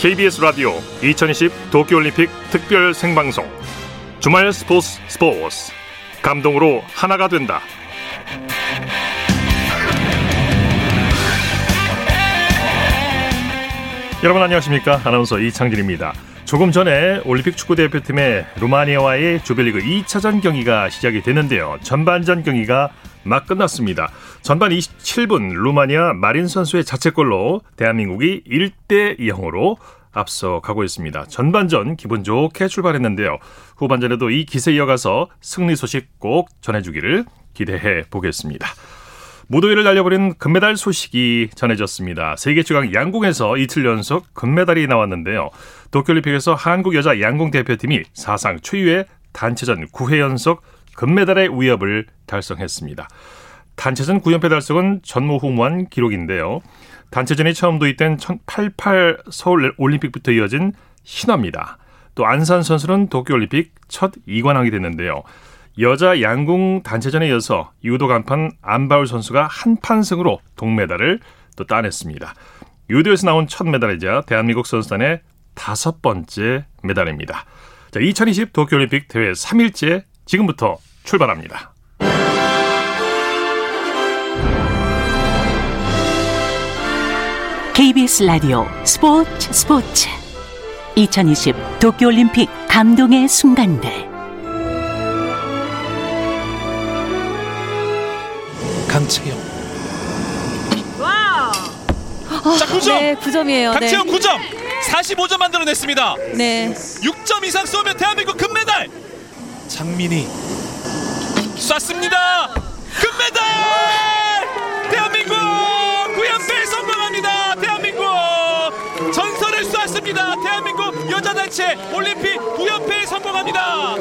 KBS 라디오 2020 도쿄올림픽 특별 생방송 주말 스포츠 스포츠 감동으로 하나가 된다. 여러분 안녕하십니까? 아나운서 이창진입니다. 조금 전에 올림픽 축구 대표팀의 루마니아와의 조별리그 2차전 경기가 시작이 됐는데요. 전반전 경기가 막 끝났습니다. 전반 27분 루마니아 마린 선수의 자책골로 대한민국이 1대 0으로 앞서가고 있습니다. 전반전 기분 좋게 출발했는데요. 후반전에도 이 기세 이어가서 승리 소식 꼭 전해주기를 기대해 보겠습니다. 무더위를 날려버린 금메달 소식이 전해졌습니다. 세계 최강 양궁에서 이틀 연속 금메달이 나왔는데요. 도쿄올림픽에서 한국 여자 양궁 대표팀이 사상 초유의 단체전 9회 연속 금메달의 위협을 달성했습니다. 단체전 9연패 달성은 전무후무한 기록인데요. 단체전이 처음 도입된 1088 서울 올림픽부터 이어진 신화입니다. 또 안산 선수는 도쿄올림픽 첫 2관왕이 됐는데요. 여자 양궁 단체전에 이어서 유도 간판 안바울 선수가 한판승으로 동메달을 또 따냈습니다. 유도에서 나온 첫 메달이자 대한민국 선수단의 다섯 번째 메달입니다. 자, 2020 도쿄올림픽 대회 3일째 지금부터 출발합니다. KBS 라디오 스포츠 스포츠. 2020 도쿄올림픽 감동의 순간들. 강채영. 와! 자 9점. 네, 9점이에요. 강채영 네. 9점. 45점 만들어냈습니다. 네. 6점 이상 쏘면 대한민국 금메달. 장민이 쐈습니다. 금메달 쐈습니다 대한민국 여자단체 올림픽 9연패 성공합니다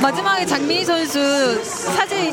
마지막에 장민희 선수 사실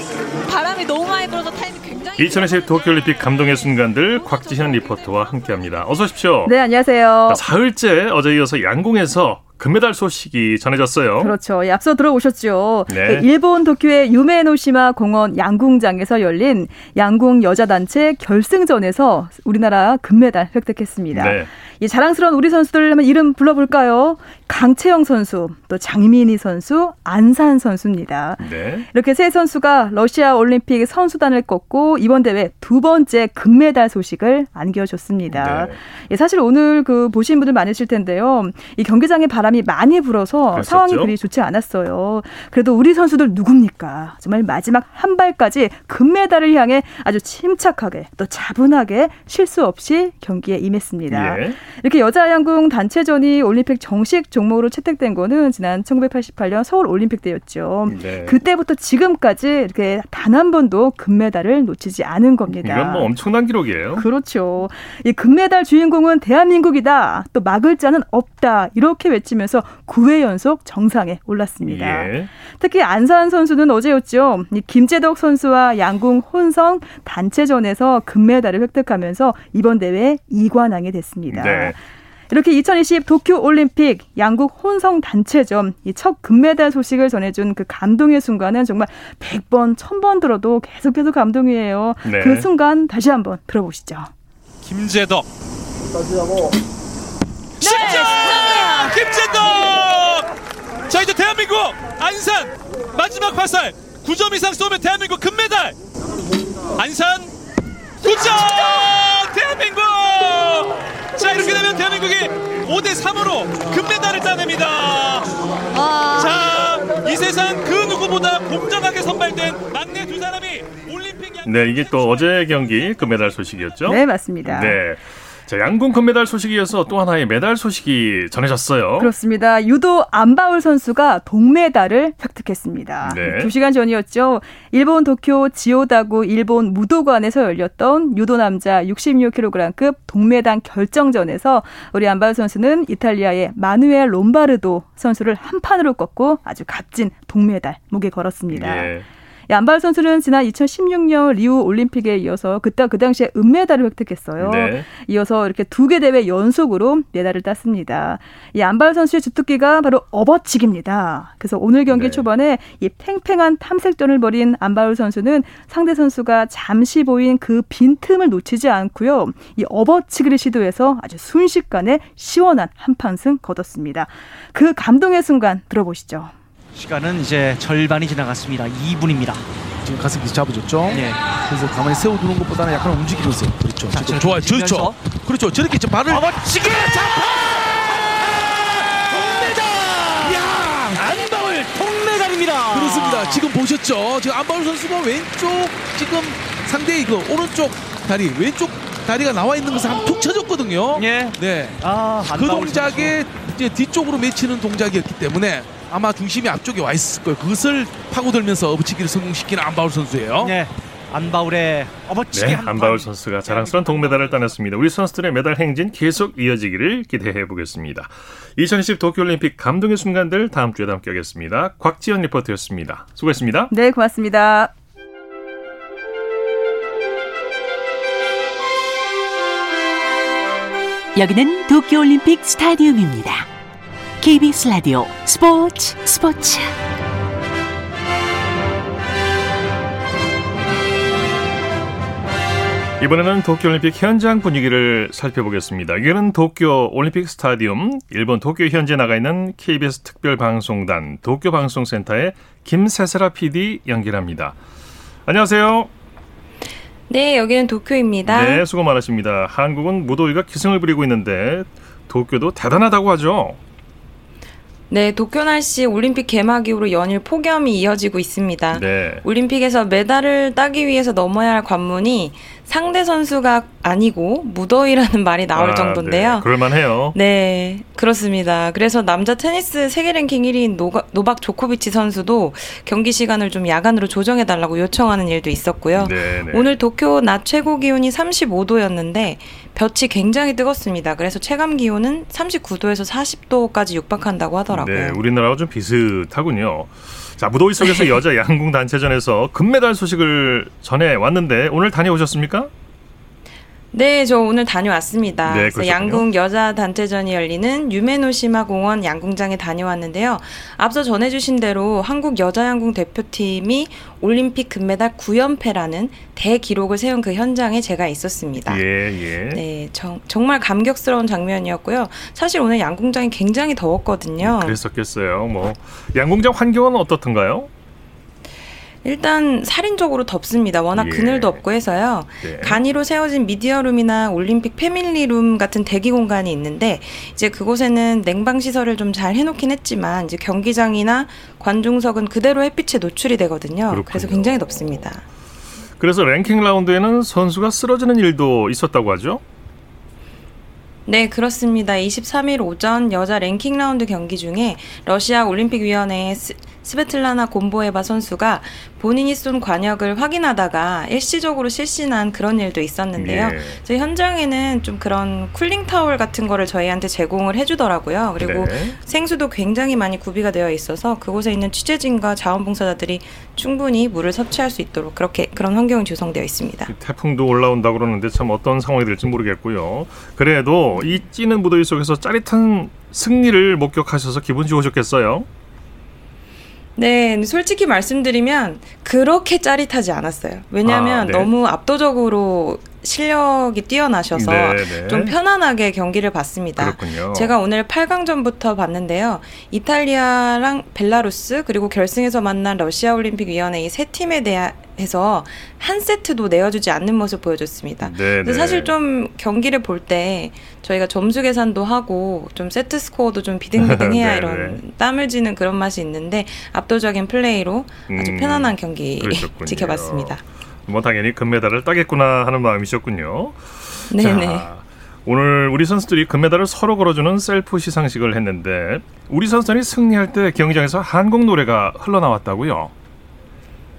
바람이 너무 많이 불어서 타임이 굉장히 2020 도쿄올림픽 감동의 순간들 곽지현 리포터와 함께합니다. 어서 오십시오. 네, 안녕하세요. 자, 사흘째 어제 이어서 양궁에서 금메달 소식이 전해졌어요. 그렇죠. 예, 앞서 들어오셨죠. 네. 네, 일본 도쿄의 유메노시마 공원 양궁장에서 열린 양궁 여자 단체 결승전에서 우리나라 금메달 획득했습니다. 네. 이 자랑스러운 우리 선수들 한번 이름 불러볼까요? 강채영 선수, 또 장민희 선수, 안산 선수입니다. 네. 이렇게 세 선수가 러시아 올림픽 선수단을 꺾고 이번 대회 두 번째 금메달 소식을 안겨줬습니다. 네. 예, 사실 오늘 그 보신 분들 많으실 텐데요. 이 경기장에 바람이 많이 불어서 그랬었죠? 상황이 그리 좋지 않았어요. 그래도 우리 선수들 누굽니까? 정말 마지막 한 발까지 금메달을 향해 아주 침착하게 또 차분하게 실수 없이 경기에 임했습니다. 예. 이렇게 여자 양궁 단체전이 올림픽 정식 종 목으로 채택된 거는 지난 1988년 서울 올림픽 때였죠. 네. 그때부터 지금까지 이렇게 단 한 번도 금메달을 놓치지 않은 겁니다. 이건 뭐 엄청난 기록이에요. 그렇죠. 이 금메달 주인공은 대한민국이다. 또 막을 자는 없다. 이렇게 외치면서 9회 연속 정상에 올랐습니다. 예. 특히 안산 선수는 어제였죠. 이 김재덕 선수와 양궁 혼성 단체전에서 금메달을 획득하면서 이번 대회 2관왕이 됐습니다. 네. 이렇게 2020 도쿄 올림픽 양국 혼성 단체전 이 첫 금메달 소식을 전해준 그 감동의 순간은 정말 100번, 1000번 들어도 계속해서 감동이에요. 네. 그 순간 다시 한번 들어보시죠. 김재덕. 네, 10점! 김재덕! 자 이제 대한민국 안산 마지막 화살 9점 이상 쏘면 대한민국 금메달. 안산 9점! 대한민국 자 이렇게 되면 대한민국이 5대 3으로 금메달을 따냅니다 와. 자이 세상 그 누구보다 공정하게 선발된 막내 두 사람이 올림픽 양 네, 이게 또 어제 경기 금메달 소식이었죠? 네, 맞습니다. 네. 자, 양궁 금 메달 소식에 이어서 또 하나의 메달 소식이 전해졌어요. 그렇습니다. 유도 안바울 선수가 동메달을 획득했습니다. 네. 두 시간 전이었죠. 일본 도쿄 지오다구 일본 무도관에서 열렸던 유도 남자 66kg급 동메달 결정전에서 우리 안바울 선수는 이탈리아의 마누엘 롬바르도 선수를 한 판으로 꺾고 아주 값진 동메달 목에 걸었습니다. 예. 안발 선수는 지난 2016년 리우 올림픽에 이어서 그때 그 당시에 은메달을 획득했어요. 네. 이어서 이렇게 두 개 대회 연속으로 메달을 땄습니다. 이 안발 선수의 주특기가 바로 업어치기입니다. 그래서 오늘 경기 네. 초반에 이 팽팽한 탐색전을 벌인 안바울 선수는 상대 선수가 잠시 보인 그 빈틈을 놓치지 않고요. 이 업어치기를 시도해서 아주 순식간에 시원한 한판승 거뒀습니다. 그 감동의 순간 들어보시죠. 시간은 이제 절반이 지나갔습니다. 2분입니다. 지금 가슴 잡아줬죠. 네. 그래서 가만히 세워두는 것보다는 약간 움직이면서 그렇죠. 자, 지금 좋아요. 그렇죠. 그렇죠. 저렇게 좀 발을! 안바울 통메달입니다. 그렇습니다. 지금 보셨죠? 지금 안바울 선수가 왼쪽 지금 상대의 그 오른쪽 다리 왼쪽 다리가 나와 있는 것을 한툭 쳐줬거든요. 예. 네. 아, 그 동작에 이제 뒤쪽으로 맺히는 동작이었기 때문에 아마 중심이 앞쪽에 와 있을 거예요. 그것을 파고들면서 어부치기를 성공시키는 안바울 선수예요. 네. 안바울의 어버치기 네, 안바울 선수가 자랑스러운 동메달을 따냈습니다. 우리 선수들의 메달 행진 계속 이어지기를 기대해 보겠습니다. 2020 도쿄올림픽 감동의 순간들 다음 주에 함께 하겠습니다. 곽지연 리포터였습니다. 수고했습니다. 네, 고맙습니다. 여기는 도쿄올림픽 스타디움입니다. KBS 라디오 스포츠 스포츠 이번에는 도쿄올림픽 현장 분위기를 살펴보겠습니다. 이거는 도쿄 올림픽 스타디움, 일본 도쿄 현재 나가 있는 KBS 특별방송단 도쿄방송센터의 김세슬아 PD 연결합니다. 안녕하세요. 네, 여기는 도쿄입니다. 네, 수고 많으십니다. 한국은 무더위가 기승을 부리고 있는데 도쿄도 대단하다고 하죠. 네, 도쿄 날씨 올림픽 개막 이후로 연일 폭염이 이어지고 있습니다. 네. 올림픽에서 메달을 따기 위해서 넘어야 할 관문이 상대 선수가 아니고 무더위라는 말이 나올 아, 정도인데요. 네. 그럴만해요. 네, 그렇습니다. 그래서 남자 테니스 세계 랭킹 1위인 노가, 노박 조코비치 선수도 경기 시간을 좀 야간으로 조정해 달라고 요청하는 일도 있었고요. 네, 네. 오늘 도쿄 낮 최고 기온이 35도였는데 볕이 굉장히 뜨겁습니다. 그래서 체감 기온은 39도에서 40도까지 육박한다고 하더라고요. 네, 우리나라와 좀 비슷하군요. 자, 무더위 속에서 여자 양궁 단체전에서 금메달 소식을 전해 왔는데 오늘 다녀오셨습니까? 네, 저 오늘 다녀왔습니다. 네, 그래서 양궁 여자 단체전이 열리는 유메노시마 공원 양궁장에 다녀왔는데요. 앞서 전해주신 대로 한국 여자 양궁 대표팀이 올림픽 금메달 9연패라는 대기록을 세운 그 현장에 제가 있었습니다. 예, 예. 네, 정, 정말 감격스러운 장면이었고요. 사실 오늘 양궁장이 굉장히 더웠거든요. 그랬었겠어요. 뭐 양궁장 환경은 어떻던가요? 일단 살인적으로 덥습니다. 워낙 예. 그늘도 없고 해서요. 예. 간이로 세워진 미디어룸이나 올림픽 패밀리룸 같은 대기 공간이 있는데 이제 그곳에는 냉방 시설을 좀 잘 해놓긴 했지만 이제 경기장이나 관중석은 그대로 햇빛에 노출이 되거든요. 그렇군요. 그래서 굉장히 덥습니다. 그래서 랭킹 라운드에는 선수가 쓰러지는 일도 있었다고 하죠? 네, 그렇습니다. 23일 오전 여자 랭킹 라운드 경기 중에 러시아 올림픽위원회의 스베틀라나 곰보에바 선수가 본인이 쏜 과녁을 확인하다가 일시적으로 실신한 그런 일도 있었는데요. 예. 저희 현장에는 좀 그런 cooling 타월 같은 거를 저희한테 제공을 해주더라고요. 그리고 네. 생수도 굉장히 많이 구비가 되어 있어서 그곳에 있는 취재진과 자원봉사자들이 충분히 물을 섭취할 수 있도록 그렇게 그런 환경이 조성되어 있습니다. 그 태풍도 올라온다 그러는데 참 어떤 상황이 될지 모르겠고요. 그래도 이 찌는 무더위 속에서 짜릿한 승리를 목격하셔서 기분 좋으셨겠어요? 네, 솔직히 말씀드리면 그렇게 짜릿하지 않았어요. 왜냐하면 아, 네. 너무 압도적으로 실력이 뛰어나셔서 네네. 네. 좀 편안하게 경기를 봤습니다. 그렇군요. 제가 오늘 8강전부터 봤는데요. 이탈리아랑 벨라루스 그리고 결승에서 만난 러시아 올림픽 위원회 이 세 팀에 대해서 한 세트도 내어주지 않는 모습 보여줬습니다. 네, 네. 사실 좀 경기를 볼 때 저희가 점수 계산도 하고 좀 세트 스코어도 좀 비등비등해야 네, 이런 땀을 쥐는 그런 맛이 있는데 압도적인 플레이로 아주 음, 편안한 경기 그 지켜봤습니다. 뭐 당연히 금메달을 따겠구나 하는 마음이셨군요. 네네. 자, 오늘 우리 선수들이 금메달을 서로 걸어주는 셀프 시상식을 했는데 우리 선수들이 승리할 때 경기장에서 한국 노래가 흘러나왔다고요?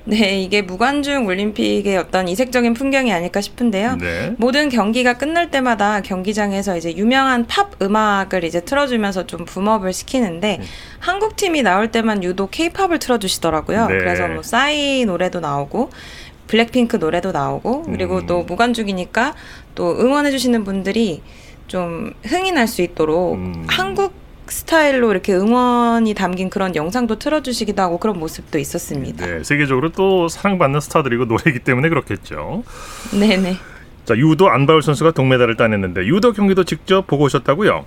네, 이게 무관중 올림픽의 어떤 이색적인 풍경이 아닐까 싶은데요. 네. 모든 경기가 끝날 때마다 경기장에서 이제 유명한 팝 음악을 이제 틀어주면서 좀 붐업을 시키는데 네. 한국 팀이 나올 때만 유독 케이팝을 틀어주시더라고요. 네. 그래서 뭐 싸이 노래도 나오고 블랙핑크 노래도 나오고 그리고 음. 또 무관중이니까 또 응원해주시는 분들이 좀 흥이 날 수 있도록 음. 한국 스타일로 이렇게 응원이 담긴 그런 영상도 틀어주시기도 하고 그런 모습도 있었습니다. 네, 세계적으로 또 사랑받는 스타들이고 노래이기 때문에 그렇겠죠. 네네. 자, 유도 안바울 선수가 동메달을 따냈는데 유도 경기도 직접 보고 오셨다고요?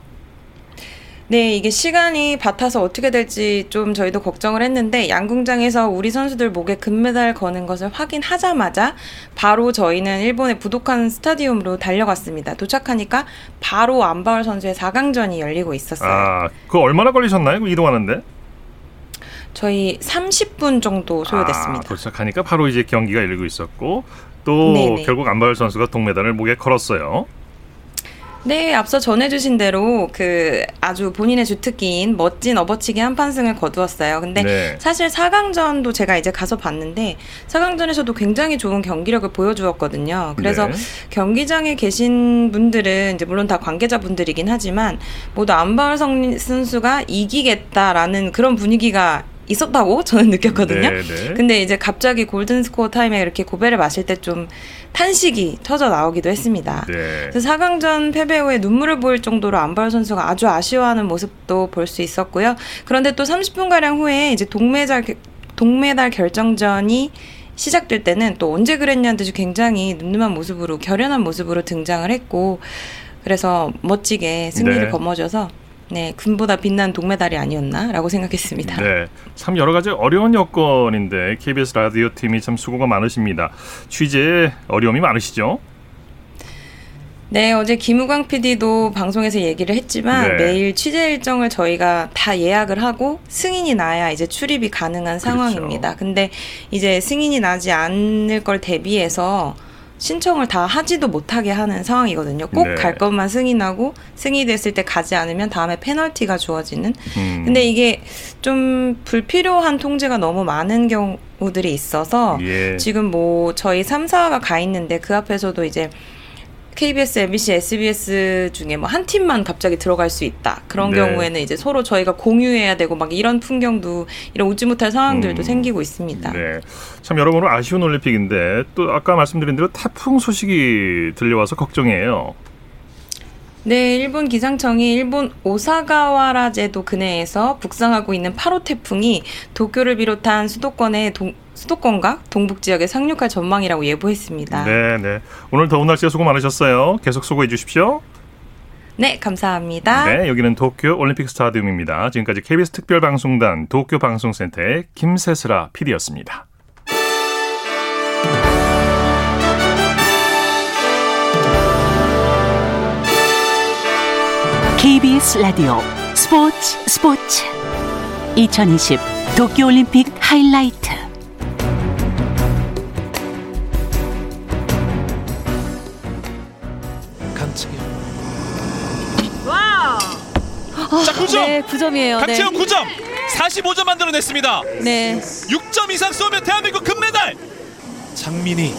네, 이게 시간이 바타서 어떻게 될지 좀 저희도 걱정을 했는데 양궁장에서 우리 선수들 목에 금메달 거는 것을 확인하자마자 바로 저희는 일본의 부독한 스타디움으로 달려갔습니다. 도착하니까 바로 안바울 선수의 4강전이 열리고 있었어요. 아, 그 얼마나 걸리셨나요? 이동하는데? 저희 30분 정도 소요됐습니다. 아, 도착하니까 바로 이제 경기가 열리고 있었고 또 네네. 결국 안바울 선수가 동메달을 목에 걸었어요. 네, 앞서 전해주신 대로 그 아주 본인의 주특기인 멋진 어버치기 한판승을 거두었어요. 근데 네. 사실 4강전도 제가 이제 가서 봤는데 4강전에서도 굉장히 좋은 경기력을 보여주었거든요. 그래서 네. 경기장에 계신 분들은 이제 물론 다 관계자분들이긴 하지만 모두 안바울 선수가 이기겠다라는 그런 분위기가 있었다고 저는 느꼈거든요. 네네. 네. 근데 이제 갑자기 골든 스코어 타임에 이렇게 고배를 마실 때 좀 탄식이 터져 나오기도 했습니다. 네. 그래서 4강전 패배 후에 눈물을 보일 정도로 안발 선수가 아주 아쉬워하는 모습도 볼 수 있었고요. 그런데 또 30분 가량 후에 이제 동메달 동메달 결정전이 시작될 때는 또 언제 그랬냐는 듯이 굉장히 늠름한 모습으로 결연한 모습으로 등장을 했고 그래서 멋지게 승리를 네. 거머쥐어서 네, 금보다 빛난 동메달이 아니었나라고 생각했습니다. 네, 참 여러 가지 어려운 여건인데 KBS 라디오 팀이 참 수고가 많으십니다. 취재에 어려움이 많으시죠? 네, 어제 김우광 PD도 방송에서 얘기를 했지만 네. 매일 취재 일정을 저희가 다 예약을 하고 승인이 나야 이제 출입이 가능한 그렇죠. 상황입니다. 그렇죠. 근데 이제 승인이 나지 않을 걸 대비해서 신청을 다 하지도 못하게 하는 상황이거든요. 꼭갈 네. 것만 승인하고 승인됐을 때 가지 않으면 다음에 페널티가 주어지는. 음. 근데 이게 좀 불필요한 통제가 너무 많은 경우들이 있어서 예. 지금 뭐 저희 3사가 가 있는데 그 앞에서도 이제 KBS, MBC, SBS 중에 뭐 한 팀만 갑자기 들어갈 수 있다. 그런 네. 경우에는 이제 서로 저희가 공유해야 되고 막 이런 풍경도 이런 웃지 못할 상황들도 음. 생기고 있습니다. 네. 참 여러모로 아쉬운 올림픽인데 또 아까 말씀드린 대로 태풍 소식이 들려와서 걱정이에요. 네, 일본 기상청이 일본 오사가와라 제도 근해에서 북상하고 있는 8호 태풍이 도쿄를 비롯한 수도권의 동, 수도권과 동북 지역에 상륙할 전망이라고 예보했습니다. 네, 네. 오늘 더운 날씨에 수고 많으셨어요. 계속 수고해 주십시오. 네, 감사합니다. 네, 여기는 도쿄 올림픽 스타디움입니다. 지금까지 KBS 특별방송단 도쿄 방송센터의 김세슬아 PD였습니다. KBS 라디오 스포츠 스포츠 2020 도쿄올림픽 하이라이트 자, 9점. 네, 9점이에요. 강채영 네. 9점. 45점 만들어냈습니다. 네. 6점 이상 쏘면 대한민국 금메달. 장민이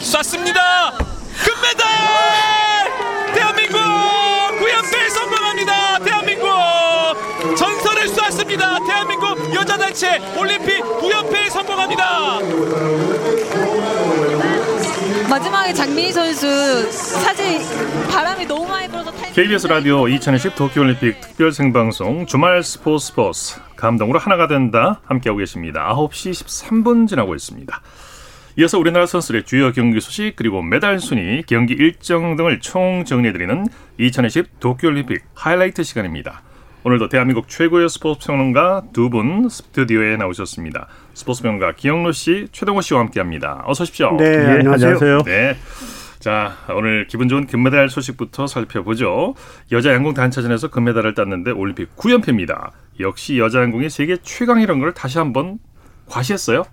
쐈습니다. 금메달! 단체 올림픽 9연패 성공합니다. 마지막에 장민희 선수 사실 바람이 너무 많이 불어서 KBS 라디오 2020 도쿄올림픽 특별 생방송 주말 스포츠 스포츠 감동으로 하나가 된다 함께하고 계십니다. 9시 13분 지나고 있습니다. 이어서 우리나라 선수들의 주요 경기 소식 그리고 메달 순위, 경기 일정 등을 총 정리해드리는 2020 도쿄올림픽 하이라이트 시간입니다. 오늘도 대한민국 최고의 스포츠 평론가 두 분 스튜디오에 나오셨습니다. 스포츠 평론가 기영로 씨, 최동호 씨와 함께합니다. 어서 오십시오. 네, 네 안녕하세요. 네. 자, 오늘 기분 좋은 금메달 소식부터 살펴보죠. 여자 양궁 단체전에서 금메달을 땄는데 올림픽 9연패입니다. 역시 여자 양궁이 세계 최강이라는 걸 다시 한번 과시했어요?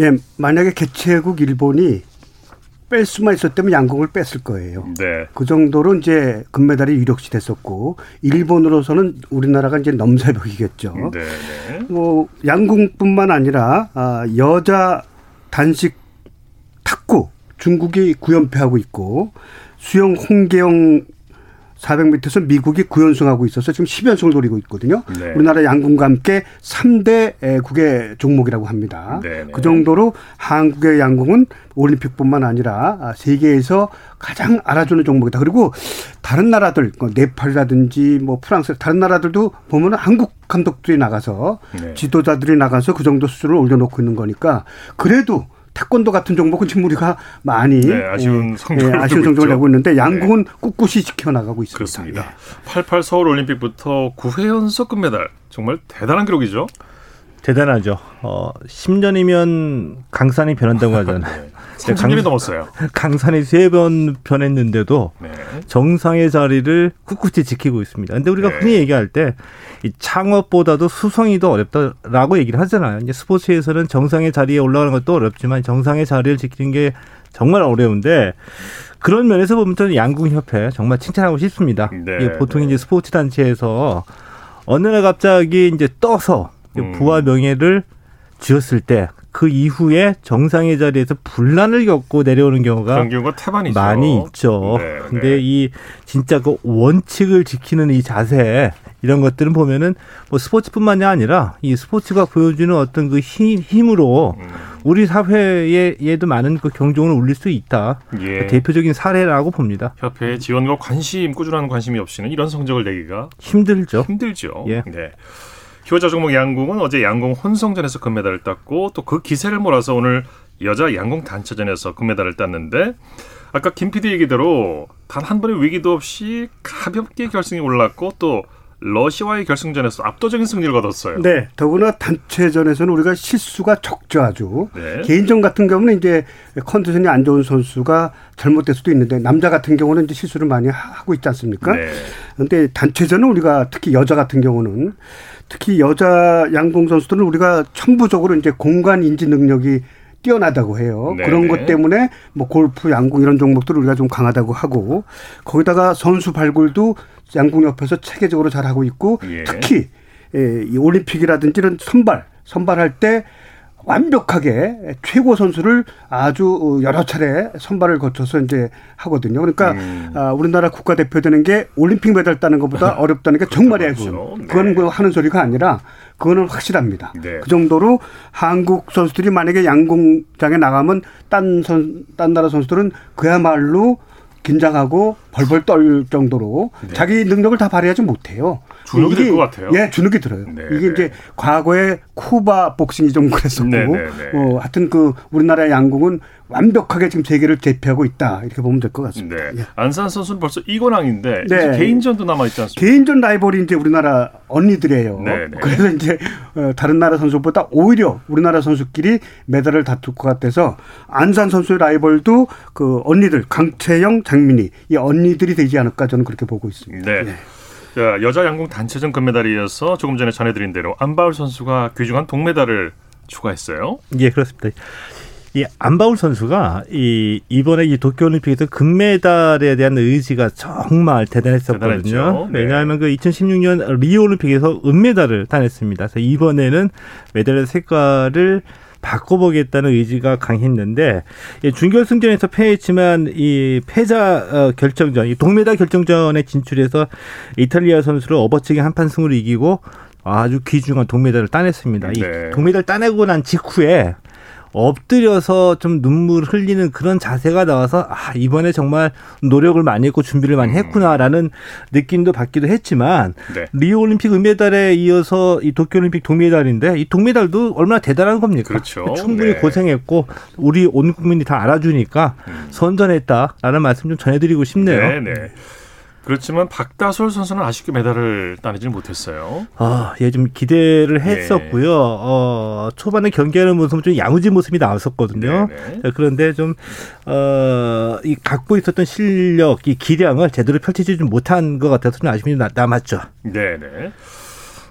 예, 만약에 개최국 일본이 뺄 수만 있었다면 양궁을 뺐을 거예요. 네. 그 정도로 이제 금메달이 유력시 됐었고 일본으로서는 우리나라가 이제 넘사벽이겠죠. 네. 네. 뭐 양궁뿐만 아니라 아, 여자 단식 탁구 중국이 구연패하고 있고 수영 홍계영 400m에서 미국이 9연승하고 있어서 지금 10연승을 노리고 있거든요. 네. 우리나라 양궁과 함께 3대 국의 종목이라고 합니다. 네, 네. 그 정도로 한국의 양궁은 올림픽뿐만 아니라 아, 세계에서 가장 알아주는 종목이다. 그리고 다른 나라들, 뭐 네팔이라든지 뭐 프랑스, 다른 나라들도 보면 한국 감독들이 나가서 네. 지도자들이 나가서 그 정도 수준을 올려놓고 있는 거니까 그래도 태권도 같은 종목은 지금 우리가 많이 네, 아쉬운 성적을, 네, 아쉬운 성적을 내고 있는데 양궁은 네. 꿋꿋이 지켜나가고 있습니다. 그렇습니다. 예. 88 서울 올림픽부터 9회 연속 금메달 정말 대단한 기록이죠. 대단하죠. 어, 10년이면 강산이 변한다고 하잖아요. 30년이 강, 넘었어요. 강산이 세 번 변했는데도 네. 정상의 자리를 꿋꿋이 지키고 있습니다. 근데 우리가 네. 흔히 얘기할 때 이 창업보다도 수성이 더 어렵다라고 얘기를 하잖아요. 이제 스포츠에서는 정상의 자리에 올라가는 것도 어렵지만 정상의 자리를 지키는 게 정말 어려운데 그런 면에서 보면 저는 양궁협회 정말 칭찬하고 싶습니다. 네. 보통 이제 스포츠 단체에서 어느 날 갑자기 이제 떠서 음. 부와 명예를 쥐었을 때 그 이후에 정상의 자리에서 분란을 겪고 내려오는 경우가 그런 경우가 태반이죠. 많이 있죠. 네, 근데 네. 이 진짜 그 원칙을 지키는 이 자세 이런 것들은 보면은 뭐 스포츠뿐만이 아니라 이 스포츠가 보여주는 어떤 그 힘, 힘으로 음. 우리 사회에도 많은 그 경종을 울릴 수 있다. 예. 대표적인 사례라고 봅니다. 협회의 지원과 관심, 꾸준한 관심이 없이는 이런 성적을 내기가 힘들죠. 힘들죠. 예. 네. 효자 종목 양궁은 어제 양궁 혼성전에서 금메달을 땄고 또 그 기세를 몰아서 오늘 여자 양궁 단체전에서 금메달을 땄는데 아까 김 PD 얘기대로 단 한 번의 위기도 없이 가볍게 결승에 올랐고 또 러시아와의 결승전에서 압도적인 승리를 거뒀어요. 네. 더구나 단체전에서는 우리가 실수가 적죠 아주. 네. 개인전 같은 경우는 이제 컨디션이 안 좋은 선수가 잘못될 수도 있는데 남자 같은 경우는 이제 실수를 많이 하고 있지 않습니까? 네. 그런데 단체전은 우리가 특히 여자 같은 경우는 특히 여자 양궁 선수들은 우리가 천부적으로 이제 공간 인지 능력이 뛰어나다고 해요. 네네. 그런 것 때문에 뭐 골프, 양궁 이런 종목들을 우리가 좀 강하다고 하고 거기다가 선수 발굴도 양궁 옆에서 체계적으로 잘 하고 있고 예. 특히 예, 이 올림픽이라든지 이런 선발 선발할 때 완벽하게 최고 선수를 아주 여러 차례 선발을 거쳐서 이제 하거든요. 그러니까 음. 아, 우리나라 국가대표 되는 게 올림픽 메달 따는 것보다 어렵다는 게 정말이에요. 그렇죠. 네. 그건 뭐 하는 소리가 아니라 그거는 확실합니다. 네. 그 정도로 한국 선수들이 만약에 양궁장에 나가면 딴 선, 딴 나라 선수들은 그야말로 긴장하고 벌벌 떨 정도로 네. 자기 능력을 다 발휘하지 못해요. 주눅이 들 것 같아요. 예, 주눅이 들어요. 네, 이게 네. 이제 과거에 쿠바 복싱이 좀 그랬었고, 네, 네, 네. 어, 하여튼 그 우리나라 양궁은 완벽하게 지금 세계를 대표하고 있다 이렇게 보면 될 것 같습니다. 네. 예. 안산 선수는 벌써 이관왕인데 네. 개인전도 남아 있지 않습니까? 개인전 라이벌이 이제 우리나라 언니들이에요. 그래서 이제 어, 다른 나라 선수보다 오히려 우리나라 선수끼리 메달을 다툴 것 같아서 안산 선수의 라이벌도 그 언니들 강채영, 장민희 이 언니 들이 되지 않을까 저는 그렇게 보고 있습니다. 네. 네. 자, 여자 양궁 단체전 금메달에 이어서 조금 전에 전해드린 대로 안바울 선수가 귀중한 동메달을 추가했어요. 예, 그렇습니다. 이 안바울 선수가 이 이번에 이 도쿄올림픽에서 금메달에 대한 의지가 정말 대단했었거든요. 네. 왜냐하면 그 2016년 리오 올림픽에서 은메달을 따냈습니다. 그래서 이번에는 메달의 색깔을 바꿔보겠다는 의지가 강했는데 준결승전에서 패했지만 이 패자 어, 결정전, 이 동메달 결정전에 진출해서 이탈리아 선수를 업어치기 한판 승으로 이기고 아주 귀중한 동메달을 따냈습니다. 네. 이 동메달 따내고 난 직후에 엎드려서 좀 눈물 흘리는 그런 자세가 나와서 아 이번에 정말 노력을 많이 했고 준비를 많이 음. 했구나라는 느낌도 받기도 했지만 네. 리오 올림픽 은메달에 이어서 이 도쿄 올림픽 동메달인데 이 동메달도 얼마나 대단한 겁니까? 그렇죠. 충분히 네. 고생했고 우리 온 국민이 다 알아주니까 음. 선전했다라는 말씀 좀 전해드리고 싶네요. 네, 네. 그렇지만 박다솔 선수는 아쉽게 메달을 따내지 못했어요. 아, 예, 좀 기대를 네. 했었고요. 네. 어, 초반에 경기하는 모습은 좀 야무진 모습이 나왔었거든요. 네, 네. 그런데 좀, 어, 이 갖고 있었던 실력, 이 기량을 제대로 펼치지 못한 것 같아서 좀 아쉬움이 남았죠. 네 네.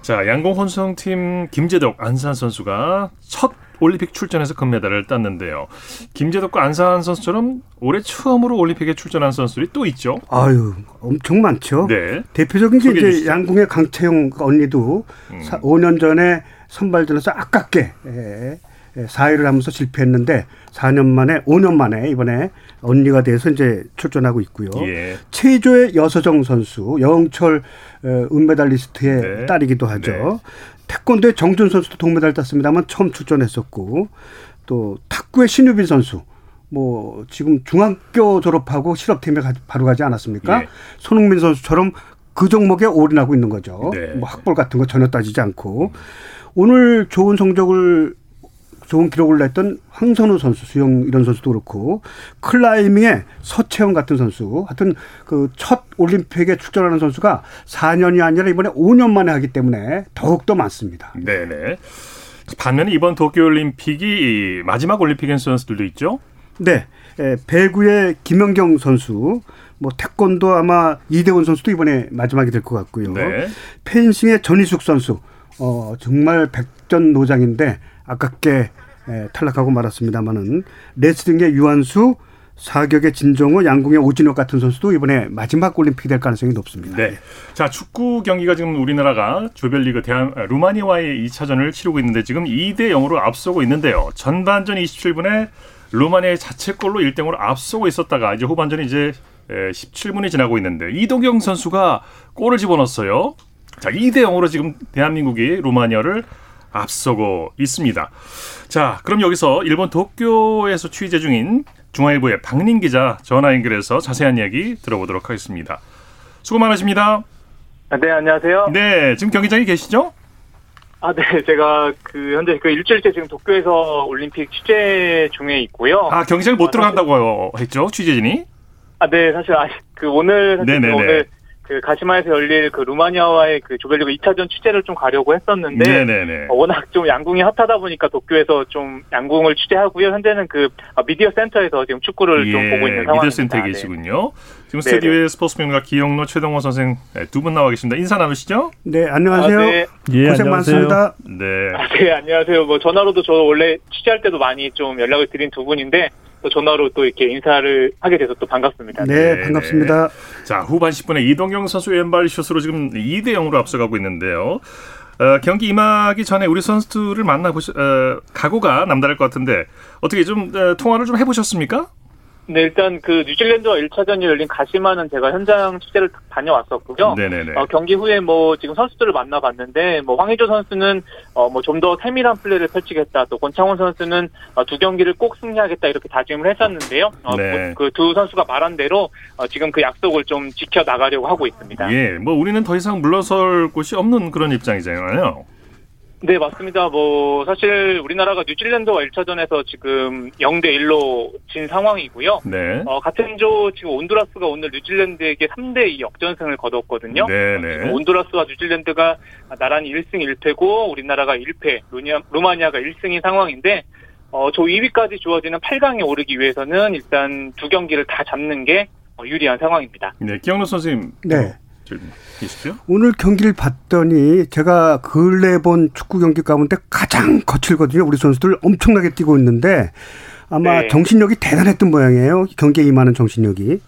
자, 양궁 혼성팀 김재덕 안산 선수가 첫 올림픽 출전해서 금메달을 땄는데요. 김재덕과 안산 선수처럼 올해 처음으로 올림픽에 출전한 선수들이 또 있죠. 아유, 엄청 많죠. 네. 대표적인 게 이제 양궁의 강채영 언니도 음. 5년 전에 선발전에서 아깝게 예, 4위를 하면서 실패했는데 4년 만에 5년 만에 이번에 언니가 돼서 이제 출전하고 있고요. 예. 체조의 여서정 선수 영철 어, 은메달리스트의 네. 딸이기도 하죠. 네. 태권도의 정준 선수도 동메달 땄습니다만 처음 출전했었고 또 탁구의 신유빈 선수 뭐 지금 중학교 졸업하고 실업팀에 바로 가지 않았습니까? 예. 손흥민 선수처럼 그 종목에 올인하고 있는 거죠. 네. 뭐 학벌 같은 거 전혀 따지지 않고 오늘 좋은 성적을 좋은 기록을 냈던 황선우 선수, 수영 이런 선수도 그렇고 클라이밍의 서채영 같은 선수, 하여튼 그 첫 올림픽에 출전하는 선수가 4년이 아니라 이번에 5년 만에 하기 때문에 더욱 더 많습니다. 네네. 반면에 이번 도쿄올림픽이 마지막 올림픽인 선수들도 있죠? 네. 배구의 김연경 선수, 뭐 태권도 아마 이대훈 선수도 이번에 마지막이 될 것 같고요. 네. 펜싱의 전희숙 선수, 어 정말 백전노장인데 아깝게 에, 탈락하고 말았습니다만은 레슬링의 유한수, 사격의 진정호, 양궁의 오진혁 같은 선수도 이번에 마지막 올림픽이 될 가능성이 높습니다. 네. 자, 축구 경기가 지금 우리나라가 조별리그 대한 루마니아와의 2차전을 치르고 있는데 지금 2대 0으로 앞서고 있는데요. 전반전 27분에 루마니아의 자책골로 1대 0으로 앞서고 있었다가 이제 후반전이 이제 17분이 지나고 있는데 이동경 선수가 골을 집어넣었어요. 자, 2대 0으로 지금 대한민국이 루마니아를 앞서고 있습니다. 자, 그럼 여기서 일본 도쿄에서 취재 중인 중앙일보의 박린 기자 전화 연결해서 자세한 이야기 들어보도록 하겠습니다. 수고 많으십니다. 아, 네, 안녕하세요. 네, 지금 경기장에 계시죠? 아, 네, 제가 그 현재 그 일주일째 지금 도쿄에서 올림픽 취재 중에 있고요. 아, 경기장 못 아, 들어간다고 했죠, 취재진이? 아, 네, 사실 아, 그 오늘 사실 네네네. 오늘 그 가시마에서 열릴 그 루마니아와의 그 조별리그 2차전 취재를 좀 가려고 했었는데 네네네. 어, 워낙 좀 양궁이 핫하다 보니까 도쿄에서 좀 양궁을 취재하고요. 현재는 그 아, 미디어 센터에서 지금 축구를 예, 좀 보고 있는 상황입니다. 미디어 센터에 네. 계시군요. 지금 스튜디오에 스포츠평론가 기영로 최동호 선생 네, 두분 나와 계십니다. 인사 나누시죠? 네, 안녕하세요. 아, 네. 예, 고생 안녕하세요. 많습니다. 네. 아, 네, 안녕하세요. 뭐 전화로도 저 원래 취재할 때도 많이 좀 연락을 드린 두 분인데 또 전화로 또 이렇게 인사를 하게 돼서 또 반갑습니다. 네, 네 반갑습니다. 자, 후반 10분에 이동경 선수 왼발 슛으로 지금 2대 0으로 앞서가고 있는데요. 어, 경기 임하기 전에 우리 선수들을 만나 보시, 어, 각오가 남다를 것 같은데 어떻게 좀 어, 통화를 좀 해보셨습니까? 네, 일단 그 뉴질랜드와 1차전이 열린 가시마는 제가 현장 취재를 다녀왔었고요. 네네네. 어, 경기 후에 뭐 지금 선수들을 만나봤는데 뭐 황의조 선수는 어, 뭐 좀 더 세밀한 플레이를 펼치겠다. 또 권창훈 선수는 어, 두 경기를 꼭 승리하겠다 이렇게 다짐을 했었는데요. 어, 네. 그두 선수가 말한 대로 어, 지금 그 약속을 좀 지켜 나가려고 하고 있습니다. 예, 뭐 우리는 더 이상 물러설 곳이 없는 그런 입장이잖아요. 네, 맞습니다. 뭐, 사실 우리나라가 뉴질랜드와 1차전에서 지금 0대 1로 진 상황이고요. 네. 어, 같은 조 지금 온두라스가 오늘 뉴질랜드에게 3대 2 역전승을 거뒀거든요. 네, 네. 온두라스와 뉴질랜드가 나란히 1승 1패고 우리나라가 1패, 루니아, 루마니아가 1승인 상황인데 어, 조 2위까지 주어지는 8강에 오르기 위해서는 일단 두 경기를 다 잡는 게 유리한 상황입니다. 네, 기영로 선생님. 네. 있으시죠? 오늘 경기를 봤더니 제가 근래 본 축구 경기 가운데 가장 거칠거든요. 우리 선수들 엄청나게 뛰고 있는데 아마 네. 정신력이 대단했던 모양이에요. 경기에 임하는 정신력이.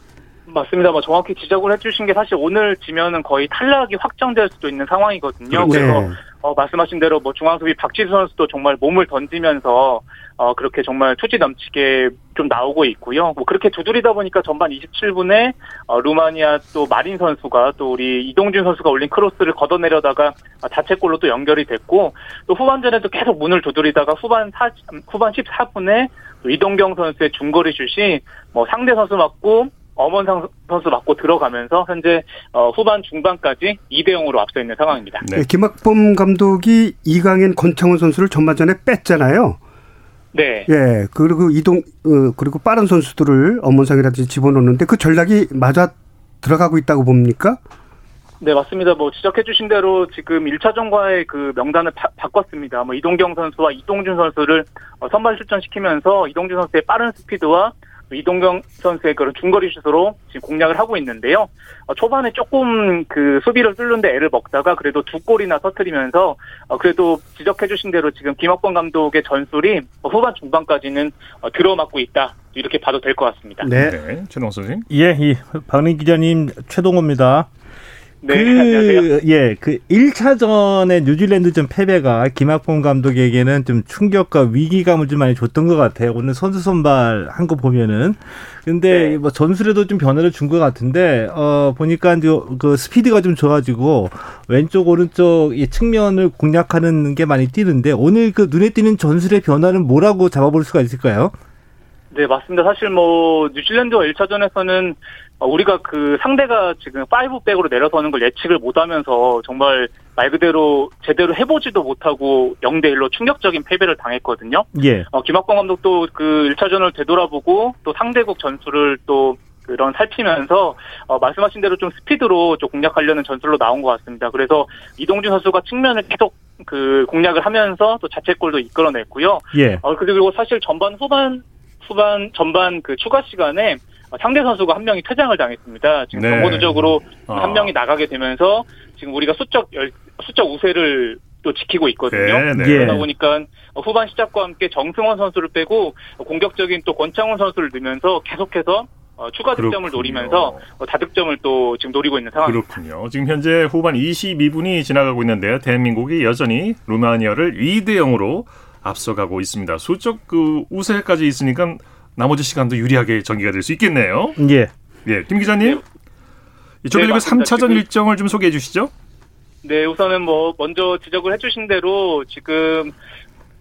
맞습니다. 뭐 정확히 지적을 해주신 게 사실 오늘 지면은 거의 탈락이 확정될 수도 있는 상황이거든요. 네. 그래서 어, 말씀하신 대로 뭐 중앙수비 박지수 선수도 정말 몸을 던지면서 어, 그렇게 정말 투지 넘치게 좀 나오고 있고요. 뭐 그렇게 두드리다 보니까 전반 27분에 어, 루마니아 또 마린 선수가 또 우리 이동준 선수가 올린 크로스를 걷어내려다가 자책골로 또 연결이 됐고 또 후반전에도 계속 문을 두드리다가 후반 4, 후반 14분에 이동경 선수의 중거리 슛이 뭐 상대 선수 맞고 엄원상 선수 맞고 들어가면서 현재 어, 후반 중반까지 2대 0으로 앞서 있는 상황입니다. 네. 네, 김학범 감독이 이강인 권창훈 선수를 전반전에 뺐잖아요. 네. 예, 그리고 이동 어, 그리고 빠른 선수들을 엄원상이라든지 집어넣는데 그 전략이 맞아 들어가고 있다고 봅니까? 네, 맞습니다. 뭐 지적해 주신 대로 지금 1차전과의 그 명단을 바, 꿨습니다 뭐 이동경 선수와 이동준 선수를 어, 선발 출전시키면서 이동준 선수의 빠른 스피드와 이동경 선수의 그런 중거리 슛으로 지금 공략을 하고 있는데요. 어, 초반에 조금 그 수비를 뚫는데 애를 먹다가 그래도 두 골이나 터트리면서 어, 그래도 지적해주신 대로 지금 김학권 감독의 전술이 후반 중반까지는 어, 들어맞고 있다. 이렇게 봐도 될 것 같습니다. 네. 네. 최동 선생님. 예, 이 박민 기자님 최동호입니다. 네, 그. 예, 그 1차전의 뉴질랜드전 패배가 김학봉 감독에게는 좀 충격과 위기감을 좀 많이 줬던 것 같아요. 오늘 선수 선발 한 거 보면은. 근데 네. 뭐 전술에도 좀 변화를 준 것 같은데, 어, 보니까 그 스피드가 좀 좋아지고, 왼쪽, 오른쪽 이 측면을 공략하는 게 많이 뛰는데, 오늘 그 눈에 띄는 전술의 변화는 뭐라고 잡아볼 수가 있을까요? 네, 맞습니다. 사실 뭐, 뉴질랜드와 1차전에서는 어, 우리가 그 상대가 지금 5백으로 내려서는 걸 예측을 못하면서 정말 말 그대로 제대로 해보지도 못하고 0대 1로 충격적인 패배를 당했거든요. 예. 어, 김학광 감독도 그 1차전을 되돌아보고 또 상대국 전술을 또 그런 살피면서 어, 말씀하신 대로 좀 스피드로 좀 공략하려는 전술로 나온 것 같습니다. 그래서 이동준 선수가 측면을 계속 그 공략을 하면서 또 자책골도 이끌어냈고요. 예. 어, 그리고 사실 전반 후반 후반 전반 그 추가 시간에 상대 선수가 한 명이 퇴장을 당했습니다. 지금 네. 경고누적으로 어. 한 명이 나가게 되면서 지금 우리가 수적 열, 수적 우세를 또 지키고 있거든요. 네, 네. 그러다 보니까 후반 시작과 함께 정승원 선수를 빼고 공격적인 또 권창훈 선수를 넣으면서 계속해서 어, 추가 득점을 그렇군요. 노리면서 어, 다득점을 또 지금 노리고 있는 상황입니다. 그렇군요. 지금 현재 후반 22분이 지나가고 있는데요. 대한민국이 여전히 루마니아를 2대 0으로 앞서가고 있습니다. 수적 그 우세까지 있으니까 나머지 시간도 유리하게 전개가 될 수 있겠네요. 예. 예, 김 기자님. 네. 조별리그 네, 3차전 일정을 좀 소개해 주시죠. 네, 우선은 뭐 먼저 지적을 해 주신 대로 지금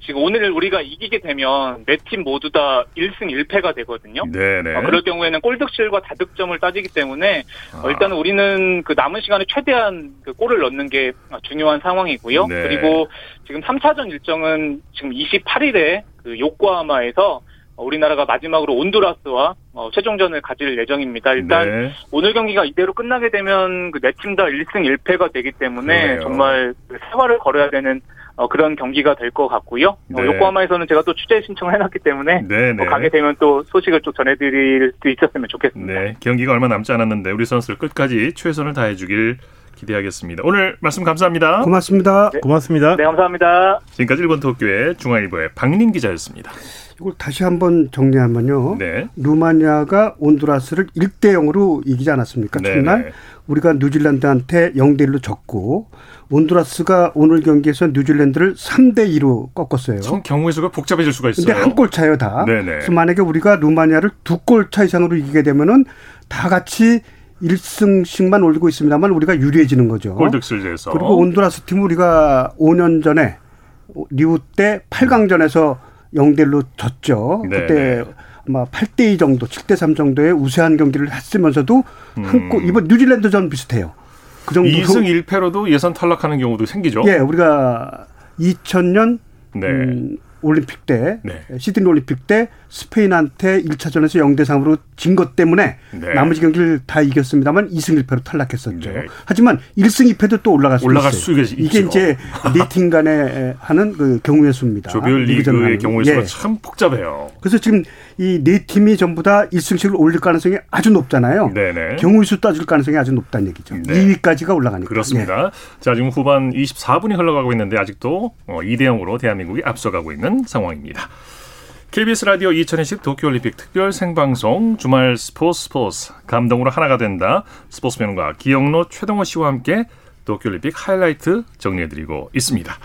지금 오늘 우리가 이기게 되면 네 팀 모두 다 1승 1패가 되거든요. 네네. 어, 그럴 경우에는 골득실과 다득점을 따지기 때문에 어, 아. 어, 일단은 우리는 그 남은 시간에 최대한 그 골을 넣는 게 중요한 상황이고요. 네. 그리고 지금 3차전 일정은 지금 28일에 그 요코하마에서 우리나라가 마지막으로 온두라스와 어, 최종전을 가질 예정입니다. 일단 네. 오늘 경기가 이대로 끝나게 되면 그 네팀 다 1승 1패가 되기 때문에 그러네요. 정말 그 세화를 걸어야 되는 어, 그런 경기가 될 것 같고요. 어, 네. 어, 요코하마에서는 제가 또 취재 신청을 해놨기 때문에 네, 네. 어, 가게 되면 또 소식을 좀 전해드릴 수 있었으면 좋겠습니다. 네, 경기가 얼마 남지 않았는데 우리 선수들 끝까지 최선을 다해주길 기대하겠습니다. 오늘 말씀 감사합니다. 고맙습니다. 네. 고맙습니다. 네, 감사합니다. 지금까지 일본 도쿄의 중앙일보의 박린 기자였습니다. 이걸 다시 한번 정리하면요. 네. 루마니아가 온두라스를 1대 0으로 이기지 않았습니까? 네, 첫날 네. 우리가 뉴질랜드한테 0대 1로 졌고 온두라스가 오늘 경기에서 뉴질랜드를 3대 2로 꺾었어요. 참 경우의 수가 복잡해질 수가 있어요. 근데 한 골 차요, 다. 네네. 그래서 만약에 우리가 루마니아를 두 골 차 이상으로 이기게 되면은 다 같이 1승씩만 올리고 있습니다만 우리가 유리해지는 거죠. 골득실에서. 그리고 온두라스 팀 우리가 5년 전에 리우 때 8강전에서 0대 1로 졌죠. 네네. 그때 아마 8대 2 정도, 7대 3 정도의 우세한 경기를 했으면서도 음. 한골 이번 뉴질랜드전 비슷해요. 그 정도 2승 1패로도 예선 탈락하는 경우도 생기죠. 예, 우리가 2000년 네. 음, 올림픽 때 네. 시드니 올림픽 때 스페인한테 1차전에서 0대 3으로 진 것 때문에 네. 나머지 경기를 다 이겼습니다만 2승 1패로 탈락했었죠. 네. 하지만 1승 2패도 또 올라갈 수 올라갈 있어요. 수 이게 이제 네팀 간에 하는 그 경우의 수입니다. 조별 리그의 경우의 수가 예. 참 복잡해요. 그래서 지금 이 네 팀이 전부 다 1승씩을 올릴 가능성이 아주 높잖아요. 네네. 경우의 수 따질 가능성이 아주 높다는 얘기죠. 네. 2위까지가 올라가니까. 그렇습니다. 네. 자, 지금 후반 24분이 흘러가고 있는데 아직도 2대 어, 0으로 대한민국이 앞서가고 있는 상황입니다. KBS 라디오 2020 도쿄올림픽 특별 생방송 주말 스포츠 스포츠 감동으로 하나가 된다 스포츠 평론가 기영로 최동호 씨와 함께 도쿄올림픽 하이라이트 정리해드리고 있습니다.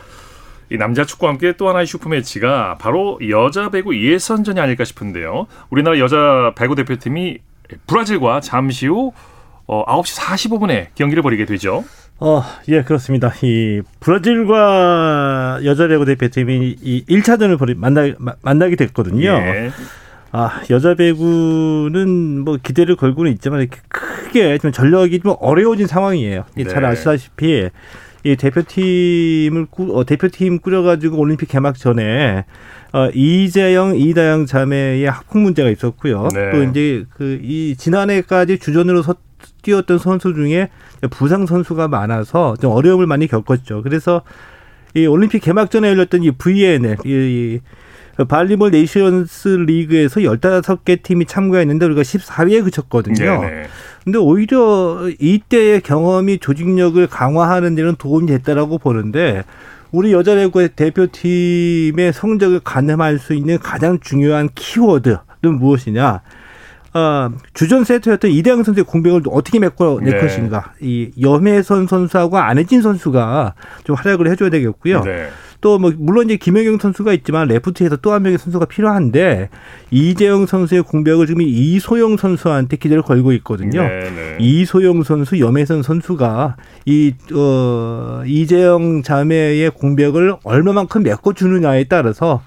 이 남자 축구와 함께 또 하나의 슈퍼매치가 바로 여자 배구 예선전이 아닐까 싶은데요. 우리나라 여자 배구 대표팀이 브라질과 잠시 후 9시 어, 45분에 경기를 벌이게 되죠. 어, 예, 그렇습니다. 이 브라질과 여자 배구 대표팀이 이 1차전을 벌이 만나 만나게 됐거든요. 예. 아, 여자 배구는 뭐 기대를 걸고는 있지만 이렇게 크게 좀 전력이 좀 어려워진 상황이에요. 네. 잘 아시다시피 이 대표팀을 꾸, 어, 대표팀 꾸려가지고 올림픽 개막 전에 어, 이재영, 이다영 자매의 학폭 문제가 있었고요. 네. 또 이제 그 이 지난해까지 주전으로 섰 뛰었던 선수 중에 부상 선수가 많아서 좀 어려움을 많이 겪었죠. 그래서 이 올림픽 개막전에 열렸던 이 VNL, 이, 이 발리볼 네이션스 리그에서 15개 팀이 참가했는데 우리가 14위에 그쳤거든요. 네네. 근데 오히려 이때의 경험이 조직력을 강화하는 데는 도움이 됐다라고 보는데 우리 여자 배구 대표팀의 성적을 가늠할 수 있는 가장 중요한 키워드는 무엇이냐? 어, 주전 세트였던 이대영 선수의 공백을 어떻게 메꿔낼 네. 것인가. 이 염혜선 선수하고 안혜진 선수가 좀 활약을 해줘야 되겠고요. 네. 또뭐 물론 이제 김연경 선수가 있지만 레프트에서 또 한 명의 선수가 필요한데 이재영 선수의 공백을 지금 이소영 선수한테 기대를 걸고 있거든요. 네, 네. 이소영 선수, 염혜선 선수가 이 어, 이재영 자매의 공백을 얼마만큼 메꿔 주느냐에 따라서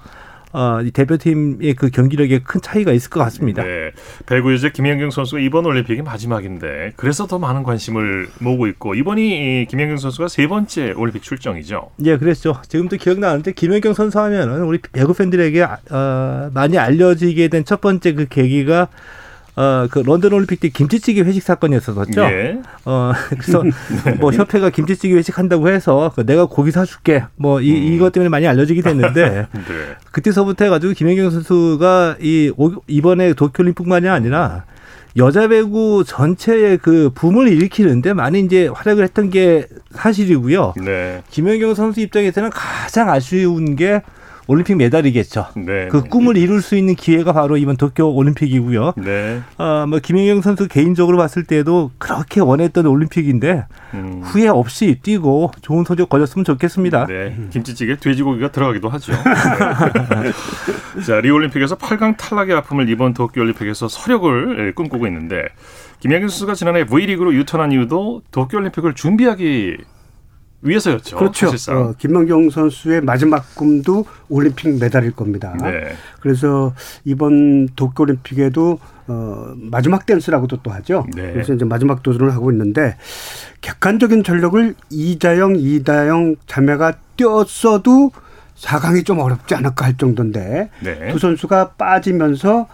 어, 이 대표팀의 그 경기력에 큰 차이가 있을 것 같습니다. 네. 배구 여제 김연경 선수가 이번 올림픽이 마지막인데 그래서 더 많은 관심을 모으고 있고 이번이 김연경 선수가 세 번째 올림픽 출정이죠. 예, 그랬죠. 지금도 기억나는데 김연경 선수 하면은 우리 배구 팬들에게 어, 많이 알려지게 된 첫 번째 그 계기가 어, 그 런던 올림픽 때 김치찌개 회식 사건이 었었죠. 예. 어, 그래서 뭐 협회가 김치찌개 회식 한다고 해서 그 내가 고기 사줄게. 뭐 이, 음. 이것 때문에 많이 알려지게 됐는데 네. 그때서부터 해가지고 김연경 선수가 이 이번에 도쿄올림픽만이 아니라 여자 배구 전체의 그 붐을 일으키는데 많이 이제 활약을 했던 게 사실이고요. 네. 김연경 선수 입장에서는 가장 아쉬운 게 올림픽 메달이겠죠. 네. 그 꿈을 이룰 수 있는 기회가 바로 이번 도쿄 올림픽이고요. 네. 어, 뭐 김연경 선수 개인적으로 봤을 때도 그렇게 원했던 올림픽인데 음. 후회 없이 뛰고 좋은 성적 거뒀으면 좋겠습니다. 네. 김치찌개 돼지고기가 들어가기도 하죠. 네. 자, 리올림픽에서 8강 탈락의 아픔을 이번 도쿄 올림픽에서 서력을 예, 꿈꾸고 있는데 김연경 선수가 지난해 V리그로 유턴한 이유도 도쿄 올림픽을 준비하기 위해서였죠. 그렇죠. 사실상. 어, 김만경 선수의 마지막 꿈도 올림픽 메달일 겁니다. 네. 그래서 이번 도쿄올림픽에도 어, 마지막 댄스라고도 또 하죠. 네. 그래서 이제 마지막 도전을 하고 있는데 객관적인 전력을 이자영, 이다영 자매가 뛰었어도 4강이 좀 어렵지 않을까 할 정도인데 네. 두 선수가 빠지면서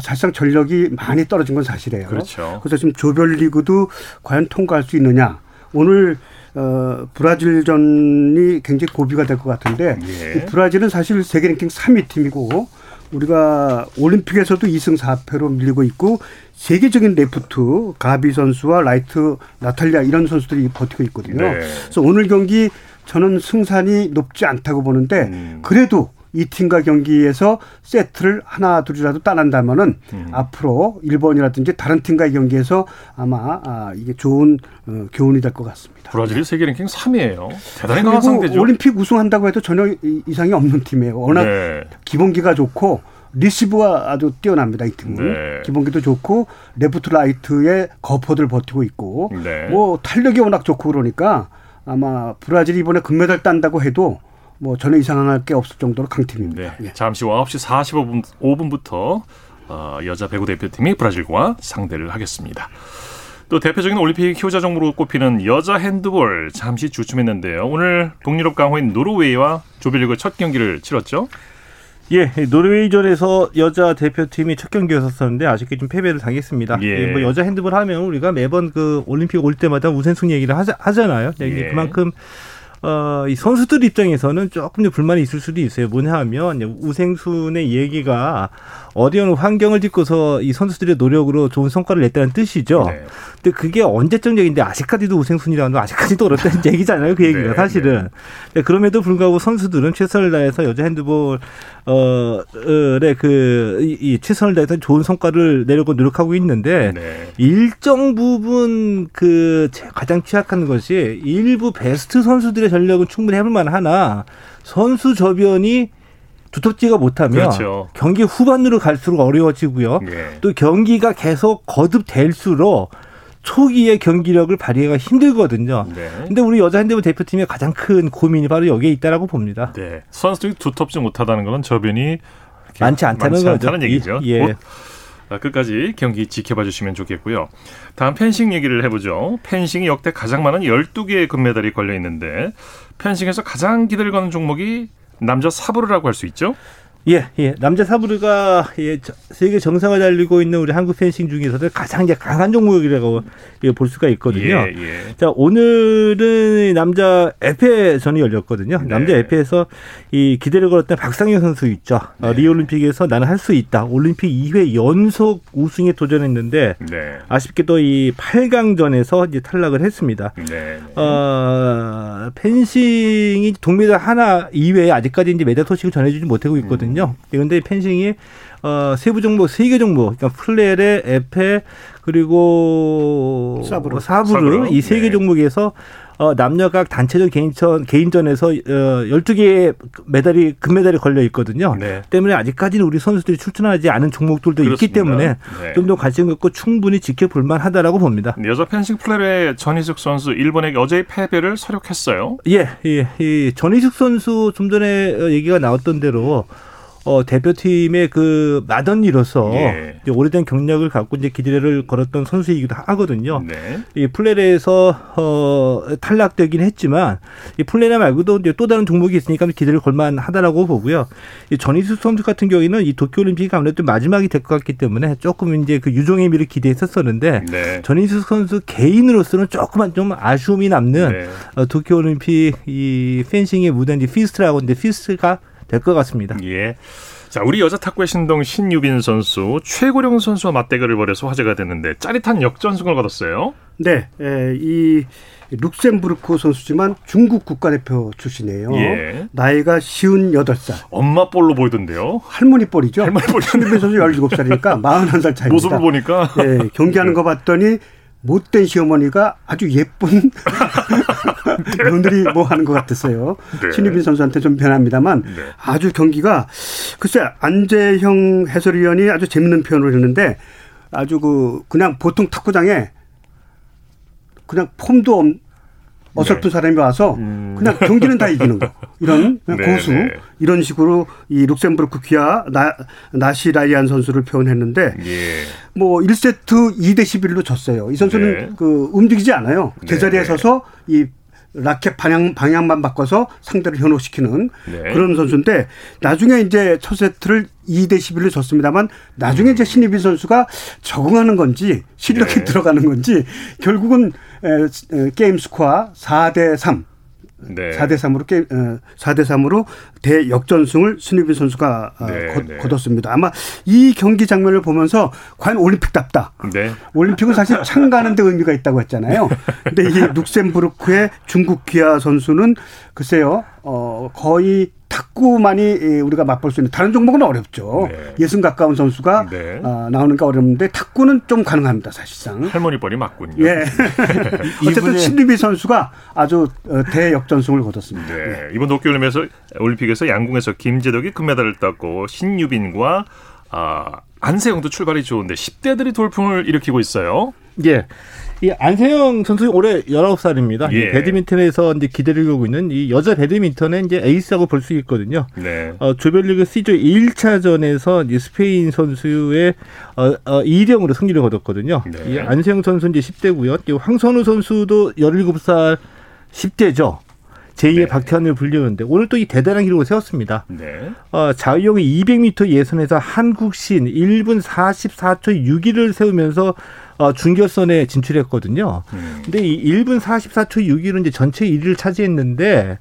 사실상 전력이 많이 떨어진 건 사실이에요. 그렇죠. 그래서 지금 조별리그도 과연 통과할 수 있느냐. 오늘 어, 브라질전이 굉장히 고비가 될 것 같은데 예. 브라질은 사실 세계 랭킹 3위 팀이고 우리가 올림픽에서도 2승 4패로 밀리고 있고 세계적인 레프트 가비 선수와 라이트 나탈리아 이런 선수들이 버티고 있거든요. 네. 그래서 오늘 경기 저는 승산이 높지 않다고 보는데 음. 그래도 이 팀과 경기에서 세트를 하나 둘이라도 따낸다면은 음. 앞으로 일본이라든지 다른 팀과의 경기에서 아마 아, 이게 좋은 어, 교훈이 될 것 같습니다. 브라질이 세계 랭킹 3위예요. 대단히 강한 상대죠. 올림픽 우승한다고 해도 전혀 이상이 없는 팀이에요. 워낙 네. 기본기가 좋고 리시브가 아주 뛰어납니다 이 팀은 네. 기본기도 좋고 레프트 라이트의 거포들 버티고 있고 네. 뭐 탄력이 워낙 좋고 그러니까 아마 브라질이 이번에 금메달 딴다고 해도 뭐 전혀 이상할 게 없을 정도로 강팀입니다. 네. 예. 잠시 후 9시 45분 5분부터 어, 여자 배구 대표팀이 브라질과 상대를 하겠습니다. 또 대표적인 올림픽 효자 종목으로 꼽히는 여자 핸드볼 잠시 주춤했는데요. 오늘 동유럽 강호인 노르웨이와 조별리그 첫 경기를 치렀죠. 예, 노르웨이전에서 여자 대표팀이 첫 경기였었는데 아쉽게 좀 패배를 당했습니다. 예. 예. 뭐 여자 핸드볼 하면 우리가 매번 그 올림픽 올 때마다 우선승 얘기를 하자, 하잖아요. 예. 그만큼 어, 이 선수들 입장에서는 조금 불만이 있을 수도 있어요. 뭐냐 하면 우생순의 얘기가 어려운 환경을 딛고서 이 선수들의 노력으로 좋은 성과를 냈다는 뜻이죠. 네. 근데 그게 언제적 얘기인데 아직까지도 우생순이라는 건 아직까지도 어렵다는 얘기잖아요. 그 얘기가 네, 사실은. 네. 그럼에도 불구하고 선수들은 최선을 다해서 여자 핸드볼 어의 그이 이 최선을 다해서 좋은 성과를 내려고 노력하고 있는데 네. 일정 부분 그 가장 취약한 것이 일부 베스트 선수들의 전력은 충분히 해볼 만하나 선수 저변이 두텁지가 못하면 그렇죠. 경기 후반으로 갈수록 어려워지고요. 네. 또 경기가 계속 거듭될수록 초기의 경기력을 발휘하기가 힘들거든요. 네. 근데 우리 여자 핸드볼 대표팀의 가장 큰 고민이 바로 여기에 있다라고 봅니다. 네. 선수들이 두텁지 못하다는 것은 저변이 많지 않다는, 많지 않다는 얘기죠. 예. 끝까지 경기 지켜봐 주시면 좋겠고요. 다음 펜싱 얘기를 해보죠. 펜싱이 역대 가장 많은 12개의 금메달이 걸려 있는데 펜싱에서 가장 기대를 거는 종목이 남자 사브르라고 할 수 있죠? 예, 예. 남자 사브르가 예, 세계 정상을 달리고 있는 우리 한국 펜싱 중에서도 가장 이제 강한 종목이라고 예, 볼 수가 있거든요. 예, 예. 자, 오늘은 남자 에페전이 열렸거든요. 네. 남자 에페에서 이 기대를 걸었던 박상현 선수 있죠. 어, 네. 어, 리올림픽에서 나는 할 수 있다. 올림픽 2회 연속 우승에 도전했는데 네. 아쉽게도 이 8강전에서 이제 탈락을 했습니다. 네. 어, 펜싱이 동메달 하나 이외에 아직까지 이제 메달 소식을 전해 주지 못하고 있거든요. 있거든요. 그런데 펜싱이 어, 세부 종목 세개 종목, 그러니까 플레레, 에페 그리고 사브르, 사브르 이 세개 네. 종목에서 어, 남녀 각 단체전 개인전 개인전에서 어, 12개의 메달이 금메달이 걸려 있거든요. 네. 때문에 아직까지는 우리 선수들이 출전하지 않은 종목들도 그렇습니다. 있기 때문에 네. 좀더 관심 갖고 충분히 지켜볼 만하다라고 봅니다. 여자 펜싱 플레레 전희숙 선수 일본에게 어제의 패배를 서력했어요. 예, 예, 이 전희숙 선수 좀 전에 얘기가 나왔던 대로 어, 대표팀의 그 마던니로서 예. 오래된 경력을 갖고 이제 기대를 걸었던 선수이기도 하거든요. 네. 이 플레레에서 어, 탈락되긴 했지만 이 플뢰레 말고도 이제 또 다른 종목이 있으니까 기대를 걸만하다라고 보고요. 이 전희숙 선수 같은 경우에는 이 도쿄올림픽이 아무래도 마지막이 될 것 같기 때문에 조금 이제 그 유종의 미를 기대했었었는데 네. 전희숙 선수 개인으로서는 조금만 좀 아쉬움이 남는 네. 어, 도쿄올림픽 이 펜싱의 무대 이제 피스트라고 이제 피스트가 될 것 같습니다. 예. 자, 우리 여자 탁구의 신동 신유빈 선수 최고령 선수와 맞대결을 벌여서 화제가 됐는데 짜릿한 역전승을 거뒀어요. 네, 에, 이 룩셈부르크 선수지만 중국 국가대표 출신이에요. 예. 나이가 쉬운 여덟 살 엄마 볼로 보이던데요. 할머니 볼이죠. 할머니 볼. 신유빈 선수 열일곱 살이니까 마흔한 살 차이입니다. 모습을 보니까. 네, 경기하는 거 봤더니 못된 시어머니가 아주 예쁜 며느리 뭐 하는 것 같았어요. 네. 신유빈 선수한테 좀 변합니다만 네. 아주 경기가 글쎄 안재형 해설위원이 아주 재밌는 표현을 했는데 아주 그 그냥 보통 탁구장에 그냥 폼도 어설픈 네. 사람이 와서 음. 그냥 경기는 다 이기는 거. 이런 네, 고수 네. 이런 식으로 이 룩셈부르크 귀하 나, 나시 라이안 선수를 표현했는데 예. 뭐 1세트 2대 11로 졌어요. 이 선수는 네. 그 움직이지 않아요. 네, 제자리에 네. 서서 이 라켓 방향 방향만 바꿔서 상대를 현혹시키는 네. 그런 선수인데 나중에 이제 첫 세트를 2대 11로 졌습니다만 나중에 이제 신유빈 선수가 적응하는 건지 실력이 네. 들어가는 건지 결국은 게임 스코어 4대 3 네. 4대 3으로 게 4대 어, 3으로 대역전승을 신유빈 선수가 어, 네, 거, 네. 거뒀습니다. 아마 이 경기 장면을 보면서 과연 올림픽답다. 네. 올림픽은 사실 참가하는 데 의미가 있다고 했잖아요. 근데 이 룩셈부르크의 중국 귀화 선수는 글쎄요. 어 거의 탁구만이 우리가 맛볼 수 있는 다른 종목은 어렵죠. 네. 예순 가까운 선수가 네. 어, 나오는가 어렵는데 탁구는 좀 가능합니다, 사실상. 할머니 뻘이 맞군요. 예. 어쨌든 신리비 선수가 아주 어, 대역전승을 거뒀습니다. 네. 네. 이번 도쿄올림픽에서 올림픽에서 양궁에서 김재덕이 금메달을 땄고 신유빈과 아, 안세영도 출발이 좋은데 10대들이 돌풍을 일으키고 있어요. 예. 이 안세영 선수 올해 19살입니다. 예. 배드민턴에서 이제 기대를 걸고 있는 이 여자 배드민턴의 이제 에이스라고 볼 수 있거든요. 네. 어, 조별리그 C조 1차전에서 이제 스페인 선수의 어, 어, 2대0으로 승리를 거뒀거든요. 네. 이 안세영 선수 이제 10대고요. 황선우 선수도 17살 10대죠. 제2의 네. 박태환을 불리는데 오늘 또 이 대단한 기록을 세웠습니다. 네. 어, 자유형 200m 예선에서 한국신 1분 44초 6위를 세우면서 어, 준결선에 진출했거든요. 음. 근데 이 1분 44초 6위로 이제 전체 1위를 차지했는데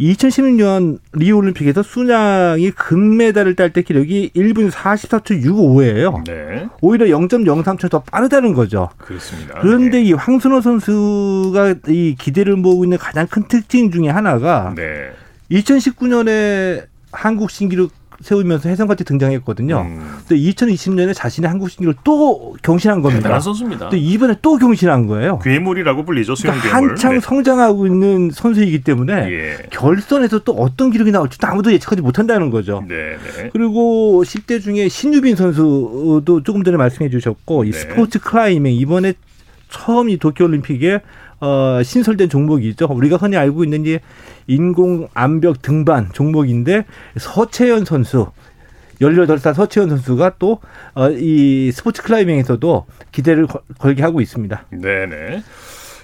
2016년 리우 올림픽에서 순양이 금메달을 딸 때 기록이 1분 44초 65예요. 네. 오히려 0.03초 더 빠르다는 거죠. 그렇습니다. 그런데 네. 이 황순호 선수가 이 기대를 모으고 있는 가장 큰 특징 중에 하나가 네. 2019년에 한국 신기록 세우면서 해성같이 등장했거든요. 음. 근데 2020년에 자신의 한국 신기를 또 경신한 겁니다. 대단한 선수입니다. 근데 이번에 또 경신한 거예요. 괴물이라고 불리죠. 수영 그러니까 괴물. 한창 네. 성장하고 있는 선수이기 때문에 예. 결선에서 또 어떤 기록이 나올지 아무도 예측하지 못한다는 거죠. 네, 네. 그리고 10대 중에 신유빈 선수도 조금 전에 말씀해 주셨고 이 네. 스포츠 클라이밍 이번에 처음 이 도쿄올림픽에 어, 신설된 종목이죠. 우리가 흔히 알고 있는 이 인공 암벽 등반 종목인데 서채연 선수 18살 서채연 선수가 또, 어, 이 스포츠 클라이밍에서도 기대를 걸게 하고 있습니다. 네 네.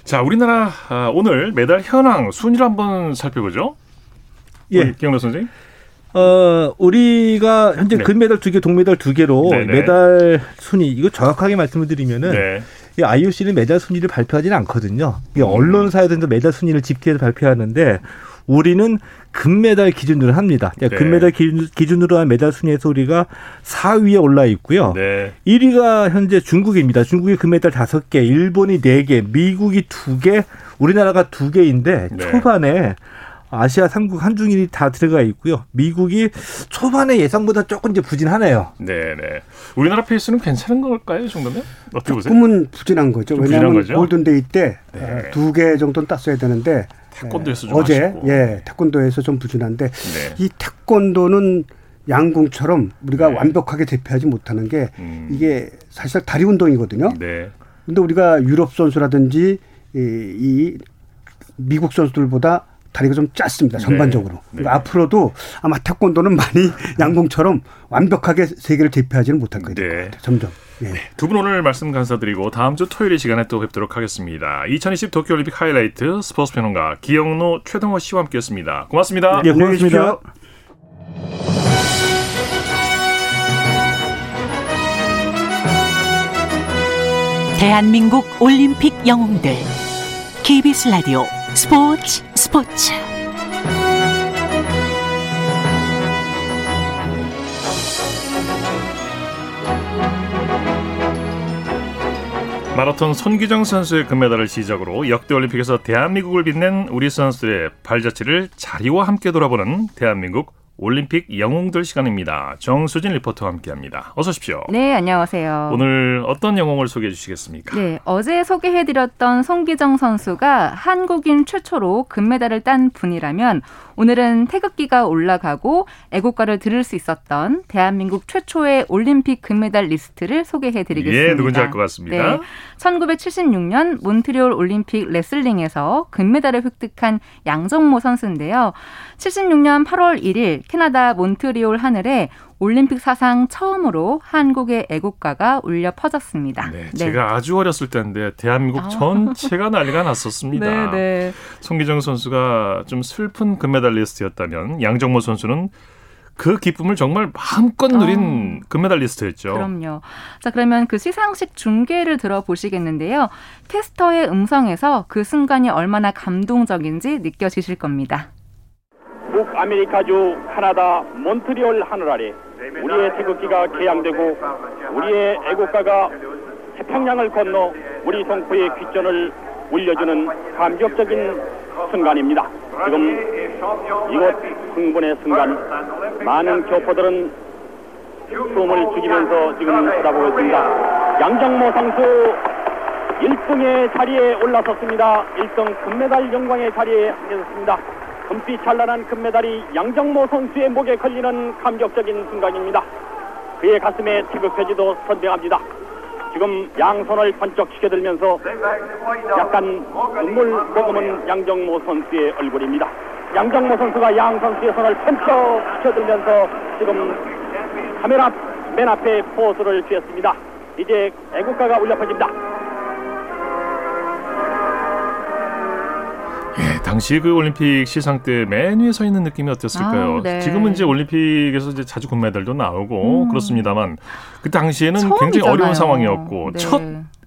자, 우리나라, 아, 오늘 메달 현황 순위를 한번 살펴보죠. 예. 김영로 선생님. 어, 우리가 현재 네. 금메달 두 개, 동메달 두 개로 네네. 메달 순위 이거 정확하게 말씀을 드리면은 네. 이 IOC는 메달 순위를 발표하지는 않거든요. 이 음. 언론사에서 메달 순위를 집계해서 발표하는데 우리는 금메달 기준으로 합니다. 네. 금메달 기준, 으로한 메달 순위에서 우리가 4위에 올라 있고요. 네. 1위가 현재 중국입니다. 중국이 금메달 5개, 일본이 4개, 미국이 2개, 우리나라가 2개인데 네. 초반에 아시아 3국 한중일이 다 들어가 있고요. 미국이 초반에 예상보다 조금 이제 부진하네요. 네, 네. 우리나라 페이스는 괜찮은 걸까요, 정도면? 어떻게 보세요? 조금은 부진한 거죠. 왜냐하면 골든데이 때 두 개 정도는 땄어야 되는데 태권도에서 좀 어제 아쉽고. 예 태권도에서 좀 부진한데 네. 이 태권도는 양궁처럼 우리가 네. 완벽하게 대표하지 못하는 게 음. 이게 사실 다리 운동이거든요. 네. 근데 우리가 유럽 선수라든지 이, 이 미국 선수들보다 다리가 좀 짧습니다. 네. 전반적으로. 네. 그러니까 앞으로도 아마 태권도는 많이 양궁처럼 완벽하게 세계를 대표하지는 못할 거예요. 네. 점점. 네. 두 분 오늘 말씀 감사드리고 다음 주 토요일 시간에 또 뵙도록 하겠습니다. 2020 도쿄올림픽 하이라이트 스포츠 평론가 기영노 최동호 씨와 함께했습니다. 고맙습니다. 네, 고맙습니다. 대한민국 올림픽 영웅들 KBS 라디오 스포츠 스포츠. 마라톤 손기정 선수의 금메달을 시작으로 역대 올림픽에서 대한민국을 빛낸 우리 선수들의 발자취를 자리와 함께 돌아보는 대한민국 올림픽 영웅들 시간입니다. 정수진 리포터와 함께합니다. 어서 오십시오. 네, 안녕하세요. 오늘 어떤 영웅을 소개해 주시겠습니까? 네, 어제 소개해드렸던 손기정 선수가 한국인 최초로 금메달을 딴 분이라면 오늘은 태극기가 올라가고 애국가를 들을 수 있었던 대한민국 최초의 올림픽 금메달리스트를 소개해 드리겠습니다. 예, 누군지 알 것 같습니다. 네, 1976년 몬트리올 올림픽 레슬링에서 금메달을 획득한 양정모 선수인데요. 76년 8월 1일 캐나다 몬트리올 하늘에 올림픽 사상 처음으로 한국의 애국가가 울려 퍼졌습니다. 네, 네. 제가 아주 어렸을 때인데 대한민국 아. 전체가 난리가 났었습니다. 네, 네. 송기정 선수가 좀 슬픈 금메달리스트였다면 양정모 선수는 그 기쁨을 정말 마음껏 누린 아, 금메달리스트였죠. 그럼요. 자, 그러면 그 시상식 중계를 들어보시겠는데요. 캐스터의 음성에서 그 순간이 얼마나 감동적인지 느껴지실 겁니다. 북아메리카주 카나다 몬트리올 하늘 아래 우리의 태극기가 개양되고 우리의 애국가가 태평양을 건너 우리 동포의 귓전을 울려주는 감격적인 순간입니다. 지금 이곳 흥분의 순간 많은 교포들은 숨을 죽이면서 지금 쳐다보고 있습니다. 양정모 선수 1등의 자리에 올라섰습니다. 1등 금메달 영광의 자리에 앉았습니다. 금빛 찬란한 금메달이 양정모 선수의 목에 걸리는 감격적인 순간입니다. 그의 가슴에 태극표지도 선명합니다. 지금 양손을 번쩍 시켜들면서 약간 눈물 머금은 양정모 선수의 얼굴입니다. 양정모 선수가 양 선수의 손을 번쩍 시켜들면서 지금 카메라 맨 앞에 포즈를 취했습니다. 이제 애국가가 울려 퍼집니다. 당시 그 올림픽 시상 때 맨 위에 서 있는 느낌이 어땠을까요? 아, 네. 지금은 이제 올림픽에서 이제 자주 금메달도 나오고 음. 그렇습니다만 그 당시에는 처음이잖아요. 굉장히 어려운 상황이었고 네. 첫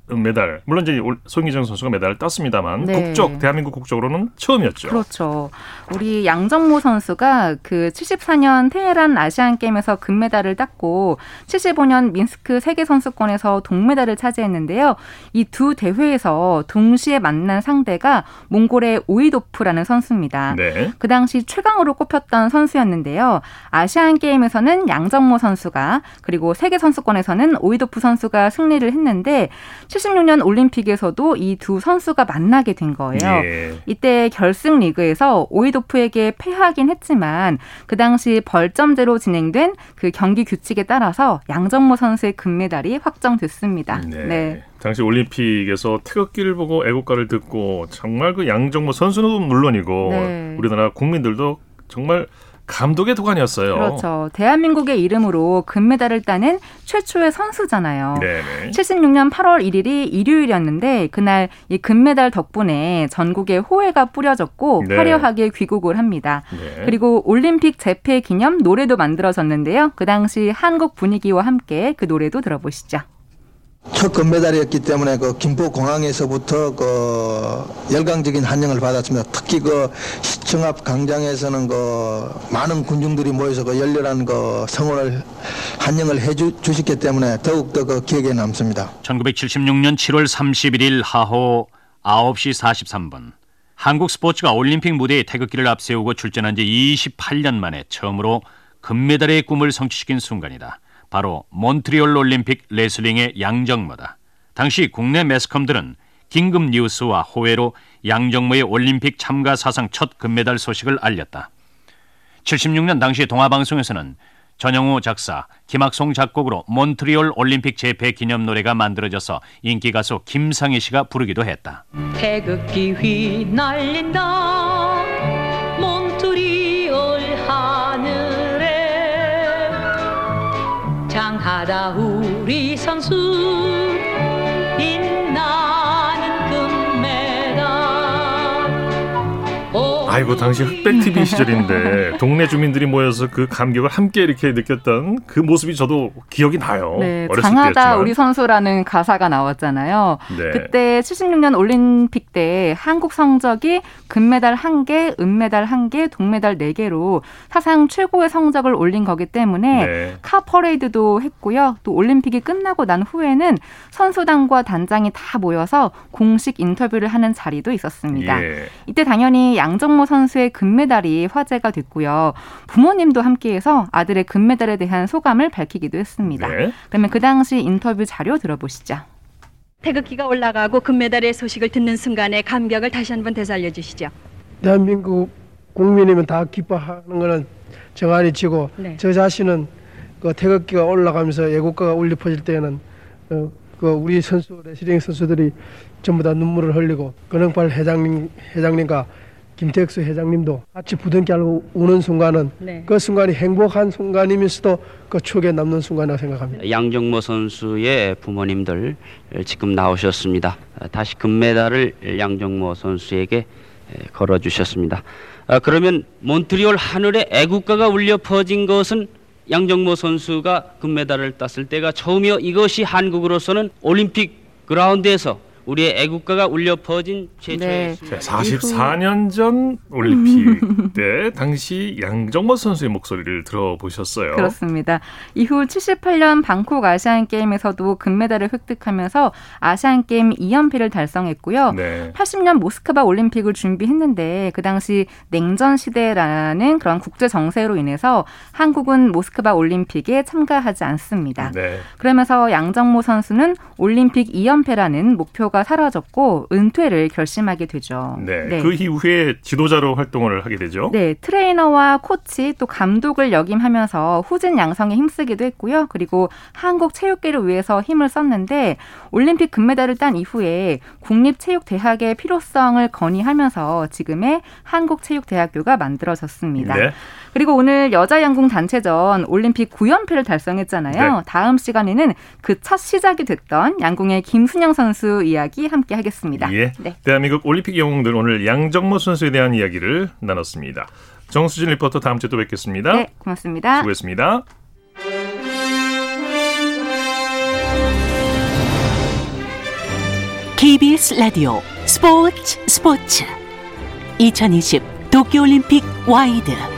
메달 물론 이제 송기정 선수가 메달을 땄습니다만 네. 국적 대한민국 국적으로는 처음이었죠. 그렇죠. 우리 양정모 선수가 그 74년 테헤란 아시안 게임에서 금메달을 땄고 75년 민스크 세계 선수권에서 동메달을 차지했는데요. 이 두 대회에서 동시에 만난 상대가 몽골의 오이도프라는 선수입니다. 네. 그 당시 최강으로 꼽혔던 선수였는데요. 아시안 게임에서는 양정모 선수가 그리고 세계 선수권에서는 오이도프 선수가 승리를 했는데 76년 올림픽에서도 이 두 선수가 만나게 된 거예요. 예. 이때 결승 리그에서 오이도프에게 패하긴 했지만 그 당시 벌점제로 진행된 그 경기 규칙에 따라서 양정모 선수의 금메달이 확정됐습니다. 네. 네. 당시 올림픽에서 태극기를 보고 애국가를 듣고 정말 그 양정모 선수는 물론이고 네. 우리나라 국민들도 정말 감독의 도관이었어요. 그렇죠. 대한민국의 이름으로 금메달을 따는 최초의 선수잖아요. 네네. 76년 8월 1일이 일요일이었는데 그날 이 금메달 덕분에 전국에 호해가 뿌려졌고 네. 화려하게 귀국을 합니다. 네. 그리고 올림픽 재패 기념 노래도 만들어졌는데요. 그 당시 한국 분위기와 함께 그 노래도 들어보시죠. 첫 금메달이었기 때문에 그 김포 공항에서부터 그 열광적인 환영을 받았습니다. 특히 그 시청 앞 광장에서는 그 많은 군중들이 모여서 그 열렬한 그 성원을 환영을 해 주셨기 때문에 더욱더 그 기억에 남습니다. 1976년 7월 31일 하호 9시 43분 한국 스포츠가 올림픽 무대에 태극기를 앞세우고 출전한 지 28년 만에 처음으로 금메달의 꿈을 성취시킨 순간이다. 바로 몬트리올 올림픽 레슬링의 양정모다. 당시 국내 매스컴들은 긴급 뉴스와 호외로 양정모의 올림픽 참가 사상 첫 금메달 소식을 알렸다. 76년 당시 동아방송에서는 전영우 작사, 김학송 작곡으로 몬트리올 올림픽 재패 기념 노래가 만들어져서 인기 가수 김상희 씨가 부르기도 했다. 태극기 휘날린다 장하다 우 아이고 당시 흑백 TV 시절인데 동네 주민들이 모여서 그 감격을 함께 이렇게 느꼈던 그 모습이 저도 기억이 나요. 네, 장하다 우리 선수라는 가사가 나왔잖아요. 네. 그때 76년 올림픽 때 한국 성적이 금메달 1개, 은메달 1개, 동메달 4개로 사상 최고의 성적을 올린 거기 때문에 네. 카 퍼레이드도 했고요. 또 올림픽이 끝나고 난 후에는 선수단과 단장이 다 모여서 공식 인터뷰를 하는 자리도 있었습니다. 예. 이때 당연히 양정모 선수의 금메달이 화제가 됐고요. 부모님도 함께해서 아들의 금메달에 대한 소감을 밝히기도 했습니다. 네. 그러면 그 당시 인터뷰 자료 들어보시죠. 태극기가 올라가고 금메달의 소식을 듣는 순간의 감격을 다시 한번 되살려 주시죠. 대한민국 국민이면 다 기뻐하는 거는 정안이 치고 네. 저 자신은 그 태극기가 올라가면서 애국가가 울려 퍼질 때는 어, 그 우리 선수 레슬링 선수들이 전부 다 눈물을 흘리고 근흥팔 회장님 회장님과 김택수 회장님도 같이 부둥켜 알고 우는 순간은 네. 그 순간이 행복한 순간이면서도 그 추억에 남는 순간이라고 생각합니다. 양정모 선수의 부모님들 지금 나오셨습니다. 다시 금메달을 양정모 선수에게 걸어주셨습니다. 아, 그러면 몬트리올 하늘에 애국가가 울려 퍼진 것은 양정모 선수가 금메달을 땄을 때가 처음이요. 이것이 한국으로서는 올림픽 그라운드에서 우리의 애국가가 울려 퍼진 최초의 네. 44년 전 올림픽 때 당시 양정모 선수의 목소리를 들어보셨어요. 그렇습니다. 이후 78년 방콕 아시안 게임에서도 금메달을 획득하면서 아시안 게임 2연패를 달성했고요. 네. 80년 모스크바 올림픽을 준비했는데 그 당시 냉전 시대라는 그런 국제 정세로 인해서 한국은 모스크바 올림픽에 참가하지 않습니다. 네. 그러면서 양정모 선수는 올림픽 2연패라는 목표 목표가 사라졌고 은퇴를 결심하게 되죠. 네, 네. 그 이후에 지도자로 활동을 하게 되죠. 네, 트레이너와 코치 또 감독을 역임하면서 후진 양성에 힘쓰기도 했고요. 그리고 한국 체육계를 위해서 힘을 썼는데 올림픽 금메달을 딴 이후에 국립체육대학의 필요성을 건의하면서 지금의 한국체육대학교가 만들어졌습니다. 네. 그리고 오늘 여자 양궁 단체전 올림픽 9연패를 달성했잖아요. 네. 다음 시간에는 그 첫 시작이 됐던 양궁의 김순영 선수 이야기 함께 하겠습니다. 예. 네. 대한민국 올림픽 영웅들 오늘 양정모 선수에 대한 이야기를 나눴습니다. 정수진 리포터 다음 주에 또 뵙겠습니다. 네, 고맙습니다. 수고했습니다. KBS 라디오 스포츠 스포츠 2020 도쿄올림픽 와이드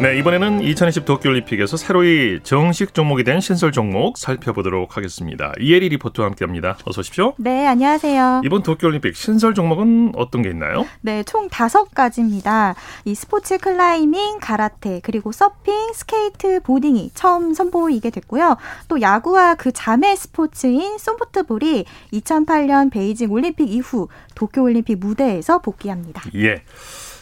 네, 이번에는 2020 도쿄올림픽에서 새로이 정식 종목이 된 신설 종목 살펴보도록 하겠습니다. 이혜리 리포터와 함께합니다. 어서 오십시오. 네, 안녕하세요. 이번 도쿄올림픽 신설 종목은 어떤 게 있나요? 네, 총 다섯 가지입니다. 이 스포츠 클라이밍, 가라테, 그리고 서핑, 스케이트보딩이 처음 선보이게 됐고요. 또 야구와 그 자매 스포츠인 소프트볼이 2008년 베이징 올림픽 이후 도쿄올림픽 무대에서 복귀합니다. 예.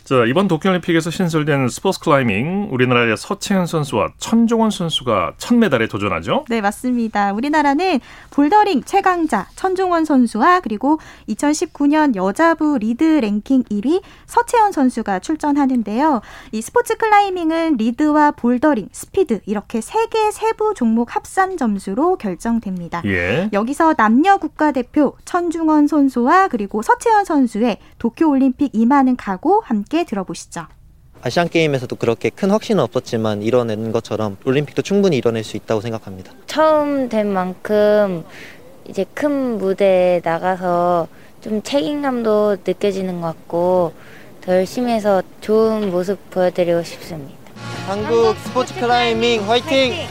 자, 이번 도쿄올림픽에서 신설된 스포츠 클라이밍 우리나라의 서채현 선수와 천종원 선수가 첫 메달에 도전하죠? 네, 맞습니다. 우리나라는 볼더링 최강자 천종원 선수와 그리고 2019년 여자부 리드 랭킹 1위 서채현 선수가 출전하는데요. 이 스포츠 클라이밍은 리드와 볼더링, 스피드 이렇게 세 개 세부 종목 합산 점수로 결정됩니다. 예. 여기서 남녀 국가대표 천종원 선수와 그리고 서채현 선수의 도쿄올림픽 임하는 각오 함께 들어보시죠. 아시안 게임에서도 그렇게 큰 확신은 없었지만 이뤄낸 것처럼 올림픽도 충분히 이뤄낼 수 있다고 생각합니다. 처음 된 만큼 이제 큰 무대에 나가서 좀 책임감도 느껴지는 것 같고 더 열심히 해서 좋은 모습 보여드리고 싶습니다. 한국 스포츠 클라이밍 화이팅!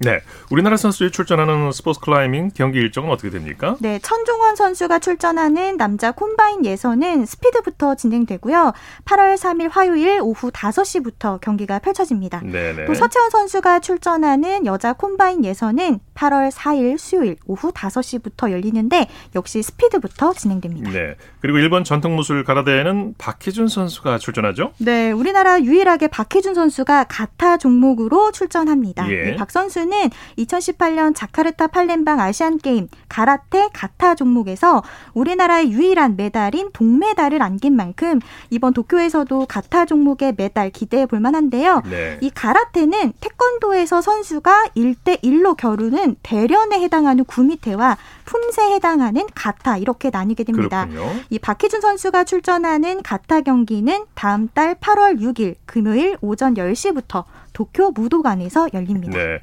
네, 우리나라 선수들이 출전하는 스포츠 클라이밍 경기 일정은 어떻게 됩니까? 네, 천종원 선수가 출전하는 남자 콤바인 예선은 스피드부터 진행되고요. 8월 3일 화요일 오후 5시부터 경기가 펼쳐집니다. 네네. 또 서채현 선수가 출전하는 여자 콤바인 예선은 8월 4일 수요일 오후 5시부터 열리는데 역시 스피드부터 진행됩니다. 네, 그리고 일본 전통 무술 가라데에는 박희준 선수가 출전하죠? 네, 우리나라 유일하게 박희준 선수가 가타 종목으로 출전합니다. 예. 네, 박 선수는 2018년 자카르타 팔렘방 아시안 게임 가라테 가타 종목 에서 우리나라의 유일한 메달인 동메달을 안긴 만큼 이번 도쿄에서도 가타 종목의 메달 기대해 볼 만한데요. 네. 이 가라테는 태권도에서 선수가 1대 1로 겨루는 대련에 해당하는 구미테와 품새에 해당하는 가타 이렇게 나뉘게 됩니다. 그렇군요. 이 박희준 선수가 출전하는 가타 경기는 다음 달 8월 6일 금요일 오전 10시부터 도쿄 무도관에서 열립니다. 네.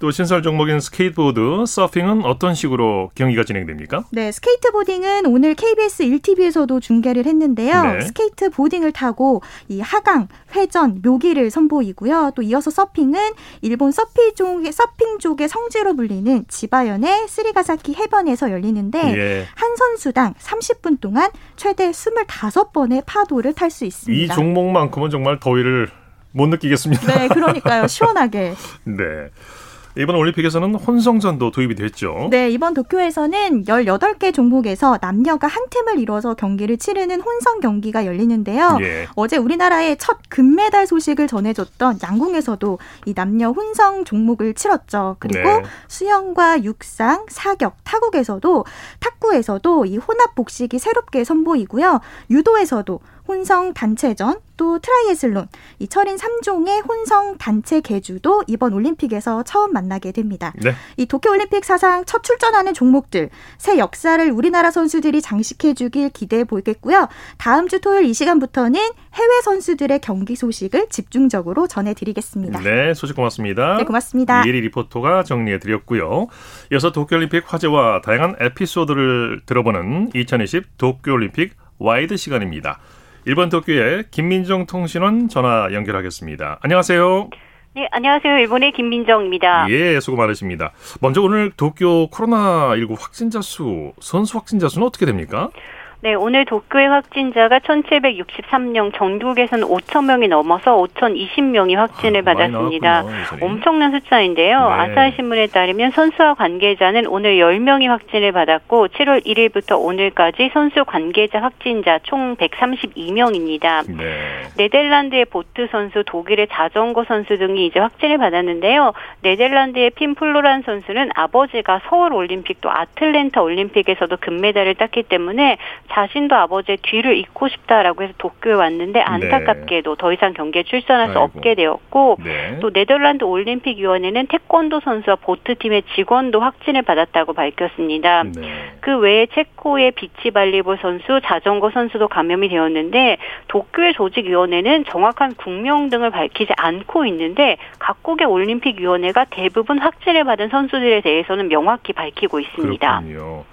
또 신설 종목인 스케이트보드, 서핑은 어떤 식으로 경기가 진행됩니까? 네, 스케이트보딩은 오늘 KBS 1TV에서도 중계를 했는데요. 네. 스케이트보딩을 타고 이 하강, 회전, 묘기를 선보이고요. 또 이어서 서핑은 일본 서핑 쪽의 서핑 쪽의 성지로 불리는 지바현의 쓰리가사키 해변에서 열리는데 예. 한 선수당 30분 동안 최대 25번의 파도를 탈 수 있습니다. 이 종목만큼은 정말 더위를 못 느끼겠습니다. 네, 그러니까요. 시원하게. 네. 이번 올림픽에서는 혼성전도 도입이 됐죠. 네, 이번 도쿄에서는 18개 종목에서 남녀가 한 팀을 이뤄서 경기를 치르는 혼성 경기가 열리는데요. 예. 어제 우리나라의 첫 금메달 소식을 전해줬던 양궁에서도 이 남녀 혼성 종목을 치렀죠. 그리고 네. 수영과 육상, 사격, 타국에서도 탁구에서도 이 혼합 복식이 새롭게 선보이고요. 유도에서도 혼성 단체전, 또 트라이애슬론, 이 철인 3종의 혼성 단체 계주도 이번 올림픽에서 처음 만나게 됩니다. 네. 이 도쿄올림픽 사상 첫 출전하는 종목들, 새 역사를 우리나라 선수들이 장식해 주길 기대해 보겠고요. 다음 주 토요일 이 시간부터는 해외 선수들의 경기 소식을 집중적으로 전해드리겠습니다. 네, 소식 고맙습니다. 네, 고맙습니다. 이혜리 리포터가 정리해드렸고요. 이어서 도쿄올림픽 화제와 다양한 에피소드를 들어보는 2020 도쿄올림픽 와이드 시간입니다. 일본 도쿄의 김민정 통신원 전화 연결하겠습니다. 안녕하세요. 네, 안녕하세요. 일본의 김민정입니다. 예, 수고 많으십니다. 먼저 오늘 도쿄 코로나19 확진자 수, 선수 확진자 수는 어떻게 됩니까? 네, 오늘 도쿄의 확진자가 1,763명, 전국에서는 5천 명이 넘어서 5,020명이 확진을 아, 받았습니다. 엄청난 숫자인데요. 네. 아사히 신문에 따르면 선수와 관계자는 오늘 10명이 확진을 받았고 7월 1일부터 오늘까지 선수 관계자 확진자 총 132명입니다. 네. 네덜란드의 보트 선수, 독일의 자전거 선수 등이 이제 확진을 받았는데요. 네덜란드의 핀 플로란 선수는 아버지가 서울 올림픽 또 아틀랜타 올림픽에서도 금메달을 땄기 때문에 자신도 아버지의 뒤를 잇고 싶다라고 해서 도쿄에 왔는데 안타깝게도 네. 더 이상 경기에 출전할 수 아이고. 없게 되었고 네. 또 네덜란드 올림픽 위원회는 태권도 선수와 보트 팀의 직원도 확진을 받았다고 밝혔습니다. 네. 그 외에 체코의 비치 발리볼 선수, 자전거 선수도 감염이 되었는데 도쿄의 조직 위원회는 정확한 국명 등을 밝히지 않고 있는데 각국의 올림픽 위원회가 대부분 확진을 받은 선수들에 대해서는 명확히 밝히고 있습니다. 그렇군요.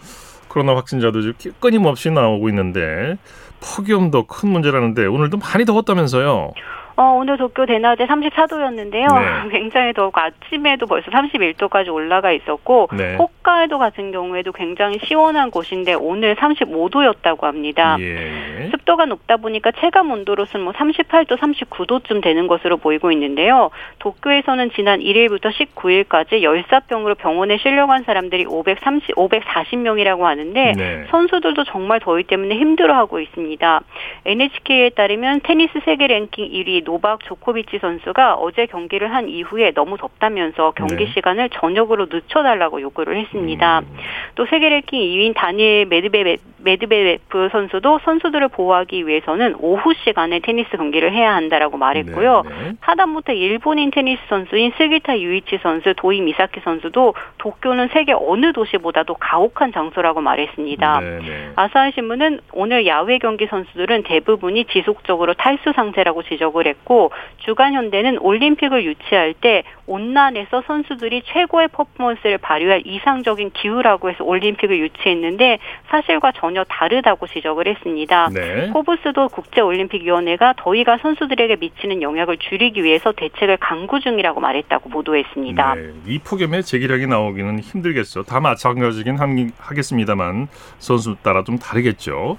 코로나 확진자도 끊임없이 나오고 있는데 폭염도 큰 문제라는데 오늘도 많이 더웠다면서요? 어, 오늘 도쿄 대낮에 34도였는데요. 네. 굉장히 더웠고 아침에도 벌써 31도까지 올라가 있었고 네. 홋카이도 같은 경우에도 굉장히 시원한 곳인데 오늘 35도였다고 합니다. 예. 습도가 높다 보니까 체감 온도로서는 뭐 38도, 39도쯤 되는 것으로 보이고 있는데요. 도쿄에서는 지난 1일부터 19일까지 열사병으로 병원에 실려간 사람들이 530, 540명이라고 하는데 네. 선수들도 정말 더위 때문에 힘들어하고 있습니다. NHK에 따르면 테니스 세계 랭킹 1위 노박 조코비치 선수가 어제 경기를 한 이후에 너무 덥다면서 경기 네. 시간을 저녁으로 늦춰달라고 요구를 했습니다. 음. 또 세계 랭킹 2위인 다니엘 메드베 메드베프 선수도 선수들을 보호하기 위해서는 오후 시간에 테니스 경기를 해야 한다라고 말했고요. 네, 네. 하다못해 일본인 테니스 선수인 스기타 유이치 선수, 도이 미사키 선수도 도쿄는 세계 어느 도시보다도 가혹한 장소라고 말했습니다. 네, 네. 아사히 신문은 오늘 야외 경기 선수들은 대부분이 지속적으로 탈수 상태라고 지적을 했고 주간 현대는 올림픽을 유치할 때 온난에서 선수들이 최고의 퍼포먼스를 발휘할 이상적인 기후라고 해서 올림픽을 유치했는데 사실과 전혀 다르다고 지적을 했습니다. 네. 코브스도 국제올림픽위원회가 더위가 선수들에게 미치는 영향을 줄이기 위해서 대책을 강구 중이라고 말했다고 보도했습니다. 네. 이 폭염에 재기량이 나오기는 힘들겠죠. 다 마찬가지긴 하겠습니다만 선수 따라 좀 다르겠죠.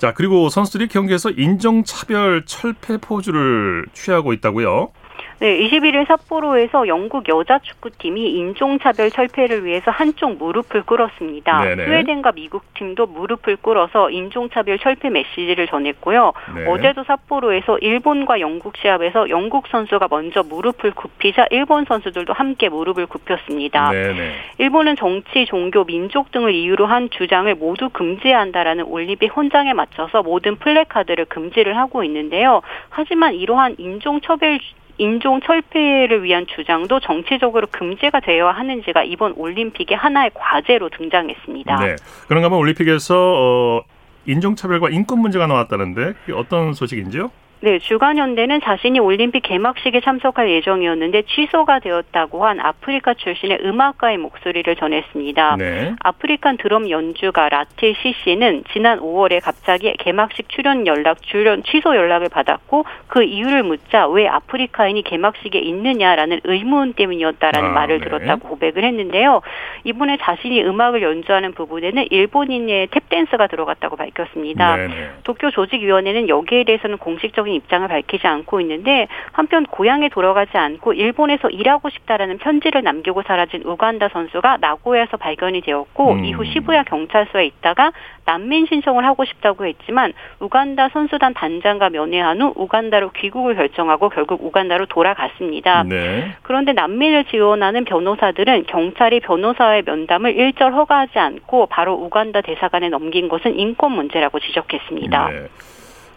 자, 그리고 선수들이 경기에서 인종차별 철폐 포즈를 취하고 있다고요? 네, 21일 삿포로에서 영국 여자 축구팀이 인종차별 철폐를 위해서 한쪽 무릎을 꿇었습니다. 네네. 스웨덴과 미국 팀도 무릎을 꿇어서 인종차별 철폐 메시지를 전했고요. 네. 어제도 삿포로에서 일본과 영국 시합에서 영국 선수가 먼저 무릎을 굽히자 일본 선수들도 함께 무릎을 굽혔습니다. 네네. 일본은 정치, 종교, 민족 등을 이유로 한 주장을 모두 금지해야 한다라는 올림픽 헌장에 맞춰서 모든 플래카드를 금지를 하고 있는데요. 하지만 이러한 인종차별 인종 철폐를 위한 주장도 정치적으로 금지가 되어야 하는지가 이번 올림픽의 하나의 과제로 등장했습니다. 네. 그런가 하면 올림픽에서 어, 인종차별과 인권 문제가 나왔다는데 어떤 소식인지요? 네, 주간현대는 자신이 올림픽 개막식에 참석할 예정이었는데 취소가 되었다고 한 아프리카 출신의 음악가의 목소리를 전했습니다. 네. African 드럼 연주가 라틸 시씨는 지난 5월에 갑자기 개막식 출연 연락, 출연 취소 연락을 받았고 그 이유를 묻자 왜 아프리카인이 개막식에 있느냐라는 의문 때문이었다라는 아, 말을 네. 들었다고 고백을 했는데요. 이번에 자신이 음악을 연주하는 부분에는 일본인의 탭댄스가 들어갔다고 밝혔습니다. 네, 네. 도쿄 조직위원회는 여기에 대해서는 공식적인 구체적인 입장을 밝히지 않고 있는데 한편 고향에 돌아가지 않고 일본에서 일하고 싶다라는 편지를 남기고 사라진 우간다 선수가 나고야에서 발견이 되었고 음. 이후 시부야 경찰서에 있다가 난민 신청을 하고 싶다고 했지만 우간다 선수단 단장과 면회한 후 우간다로 귀국을 결정하고 결국 우간다로 돌아갔습니다. 네. 그런데 난민을 지원하는 변호사들은 경찰이 변호사의 면담을 일절 허가하지 않고 바로 우간다 대사관에 넘긴 것은 인권 문제라고 지적했습니다. 네.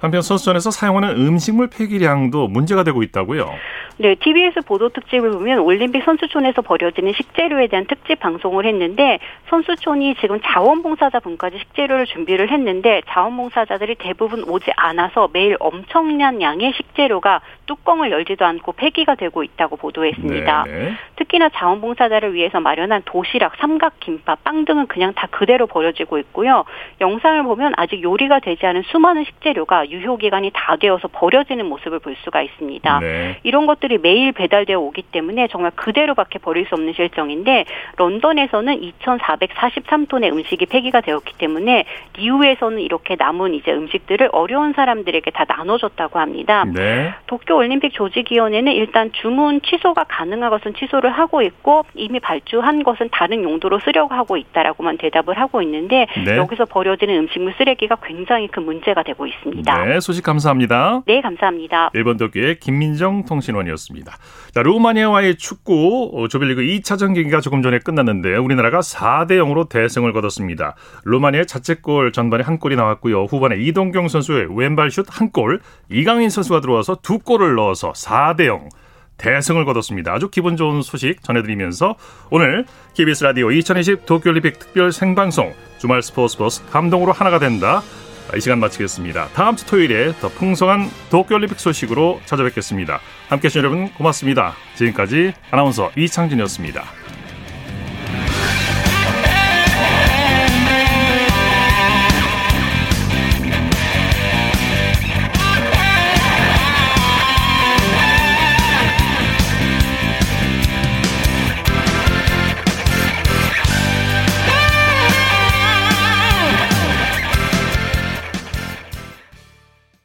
한편 선수촌에서 사용하는 음식물 폐기량도 문제가 되고 있다고요. 네, TBS 보도 특집을 보면 올림픽 선수촌에서 버려지는 식재료에 대한 특집 방송을 했는데 선수촌이 지금 자원봉사자 분까지 식재료를 준비를 했는데 자원봉사자들이 대부분 오지 않아서 매일 엄청난 양의 식재료가 뚜껑을 열지도 않고 폐기가 되고 있다고 보도했습니다. 네네. 특히나 자원봉사자를 위해서 마련한 도시락, 삼각김밥, 빵 등은 그냥 다 그대로 버려지고 있고요. 영상을 보면 아직 요리가 되지 않은 수많은 식재료가 유효 기간이 다 되어서 버려지는 모습을 볼 수가 있습니다. 네. 이런 것들이 매일 배달되어 오기 때문에 정말 그대로밖에 버릴 수 없는 실정인데 런던에서는 2,443톤의 음식이 폐기가 되었기 때문에 리우에서는 이렇게 남은 이제 음식들을 어려운 사람들에게 다 나눠줬다고 합니다. 네. 도쿄 올림픽 조직위원회는 일단 주문 취소가 가능한 것은 취소를 하고 있고 이미 발주한 것은 다른 용도로 쓰려고 하고 있다라고만 대답을 하고 있는데 네. 여기서 버려지는 음식물 쓰레기가 굉장히 큰 문제가 되고 있습니다. 네, 소식 감사합니다. 네, 감사합니다. 일본 도쿄의 김민정 통신원이었습니다. 자, 루마니아와의 축구 어, 조별리그 2차전 경기가 조금 전에 끝났는데 우리나라가 4대 0으로 대승을 거뒀습니다. 루마니아의 자책골 전반에 한 골이 나왔고요. 후반에 이동경 선수의 왼발 슛 한 골, 이강인 선수가 들어와서 두 골을 넣어서 4대 0 대승을 거뒀습니다. 아주 기분 좋은 소식 전해드리면서 오늘 KBS 라디오 2020 도쿄올림픽 특별 생방송 주말 스포츠 버스 감동으로 하나가 된다. 이 시간 마치겠습니다. 다음 주 토요일에 더 풍성한 도쿄올림픽 소식으로 찾아뵙겠습니다. 함께 해주신 여러분 고맙습니다. 지금까지 아나운서 이창진이었습니다.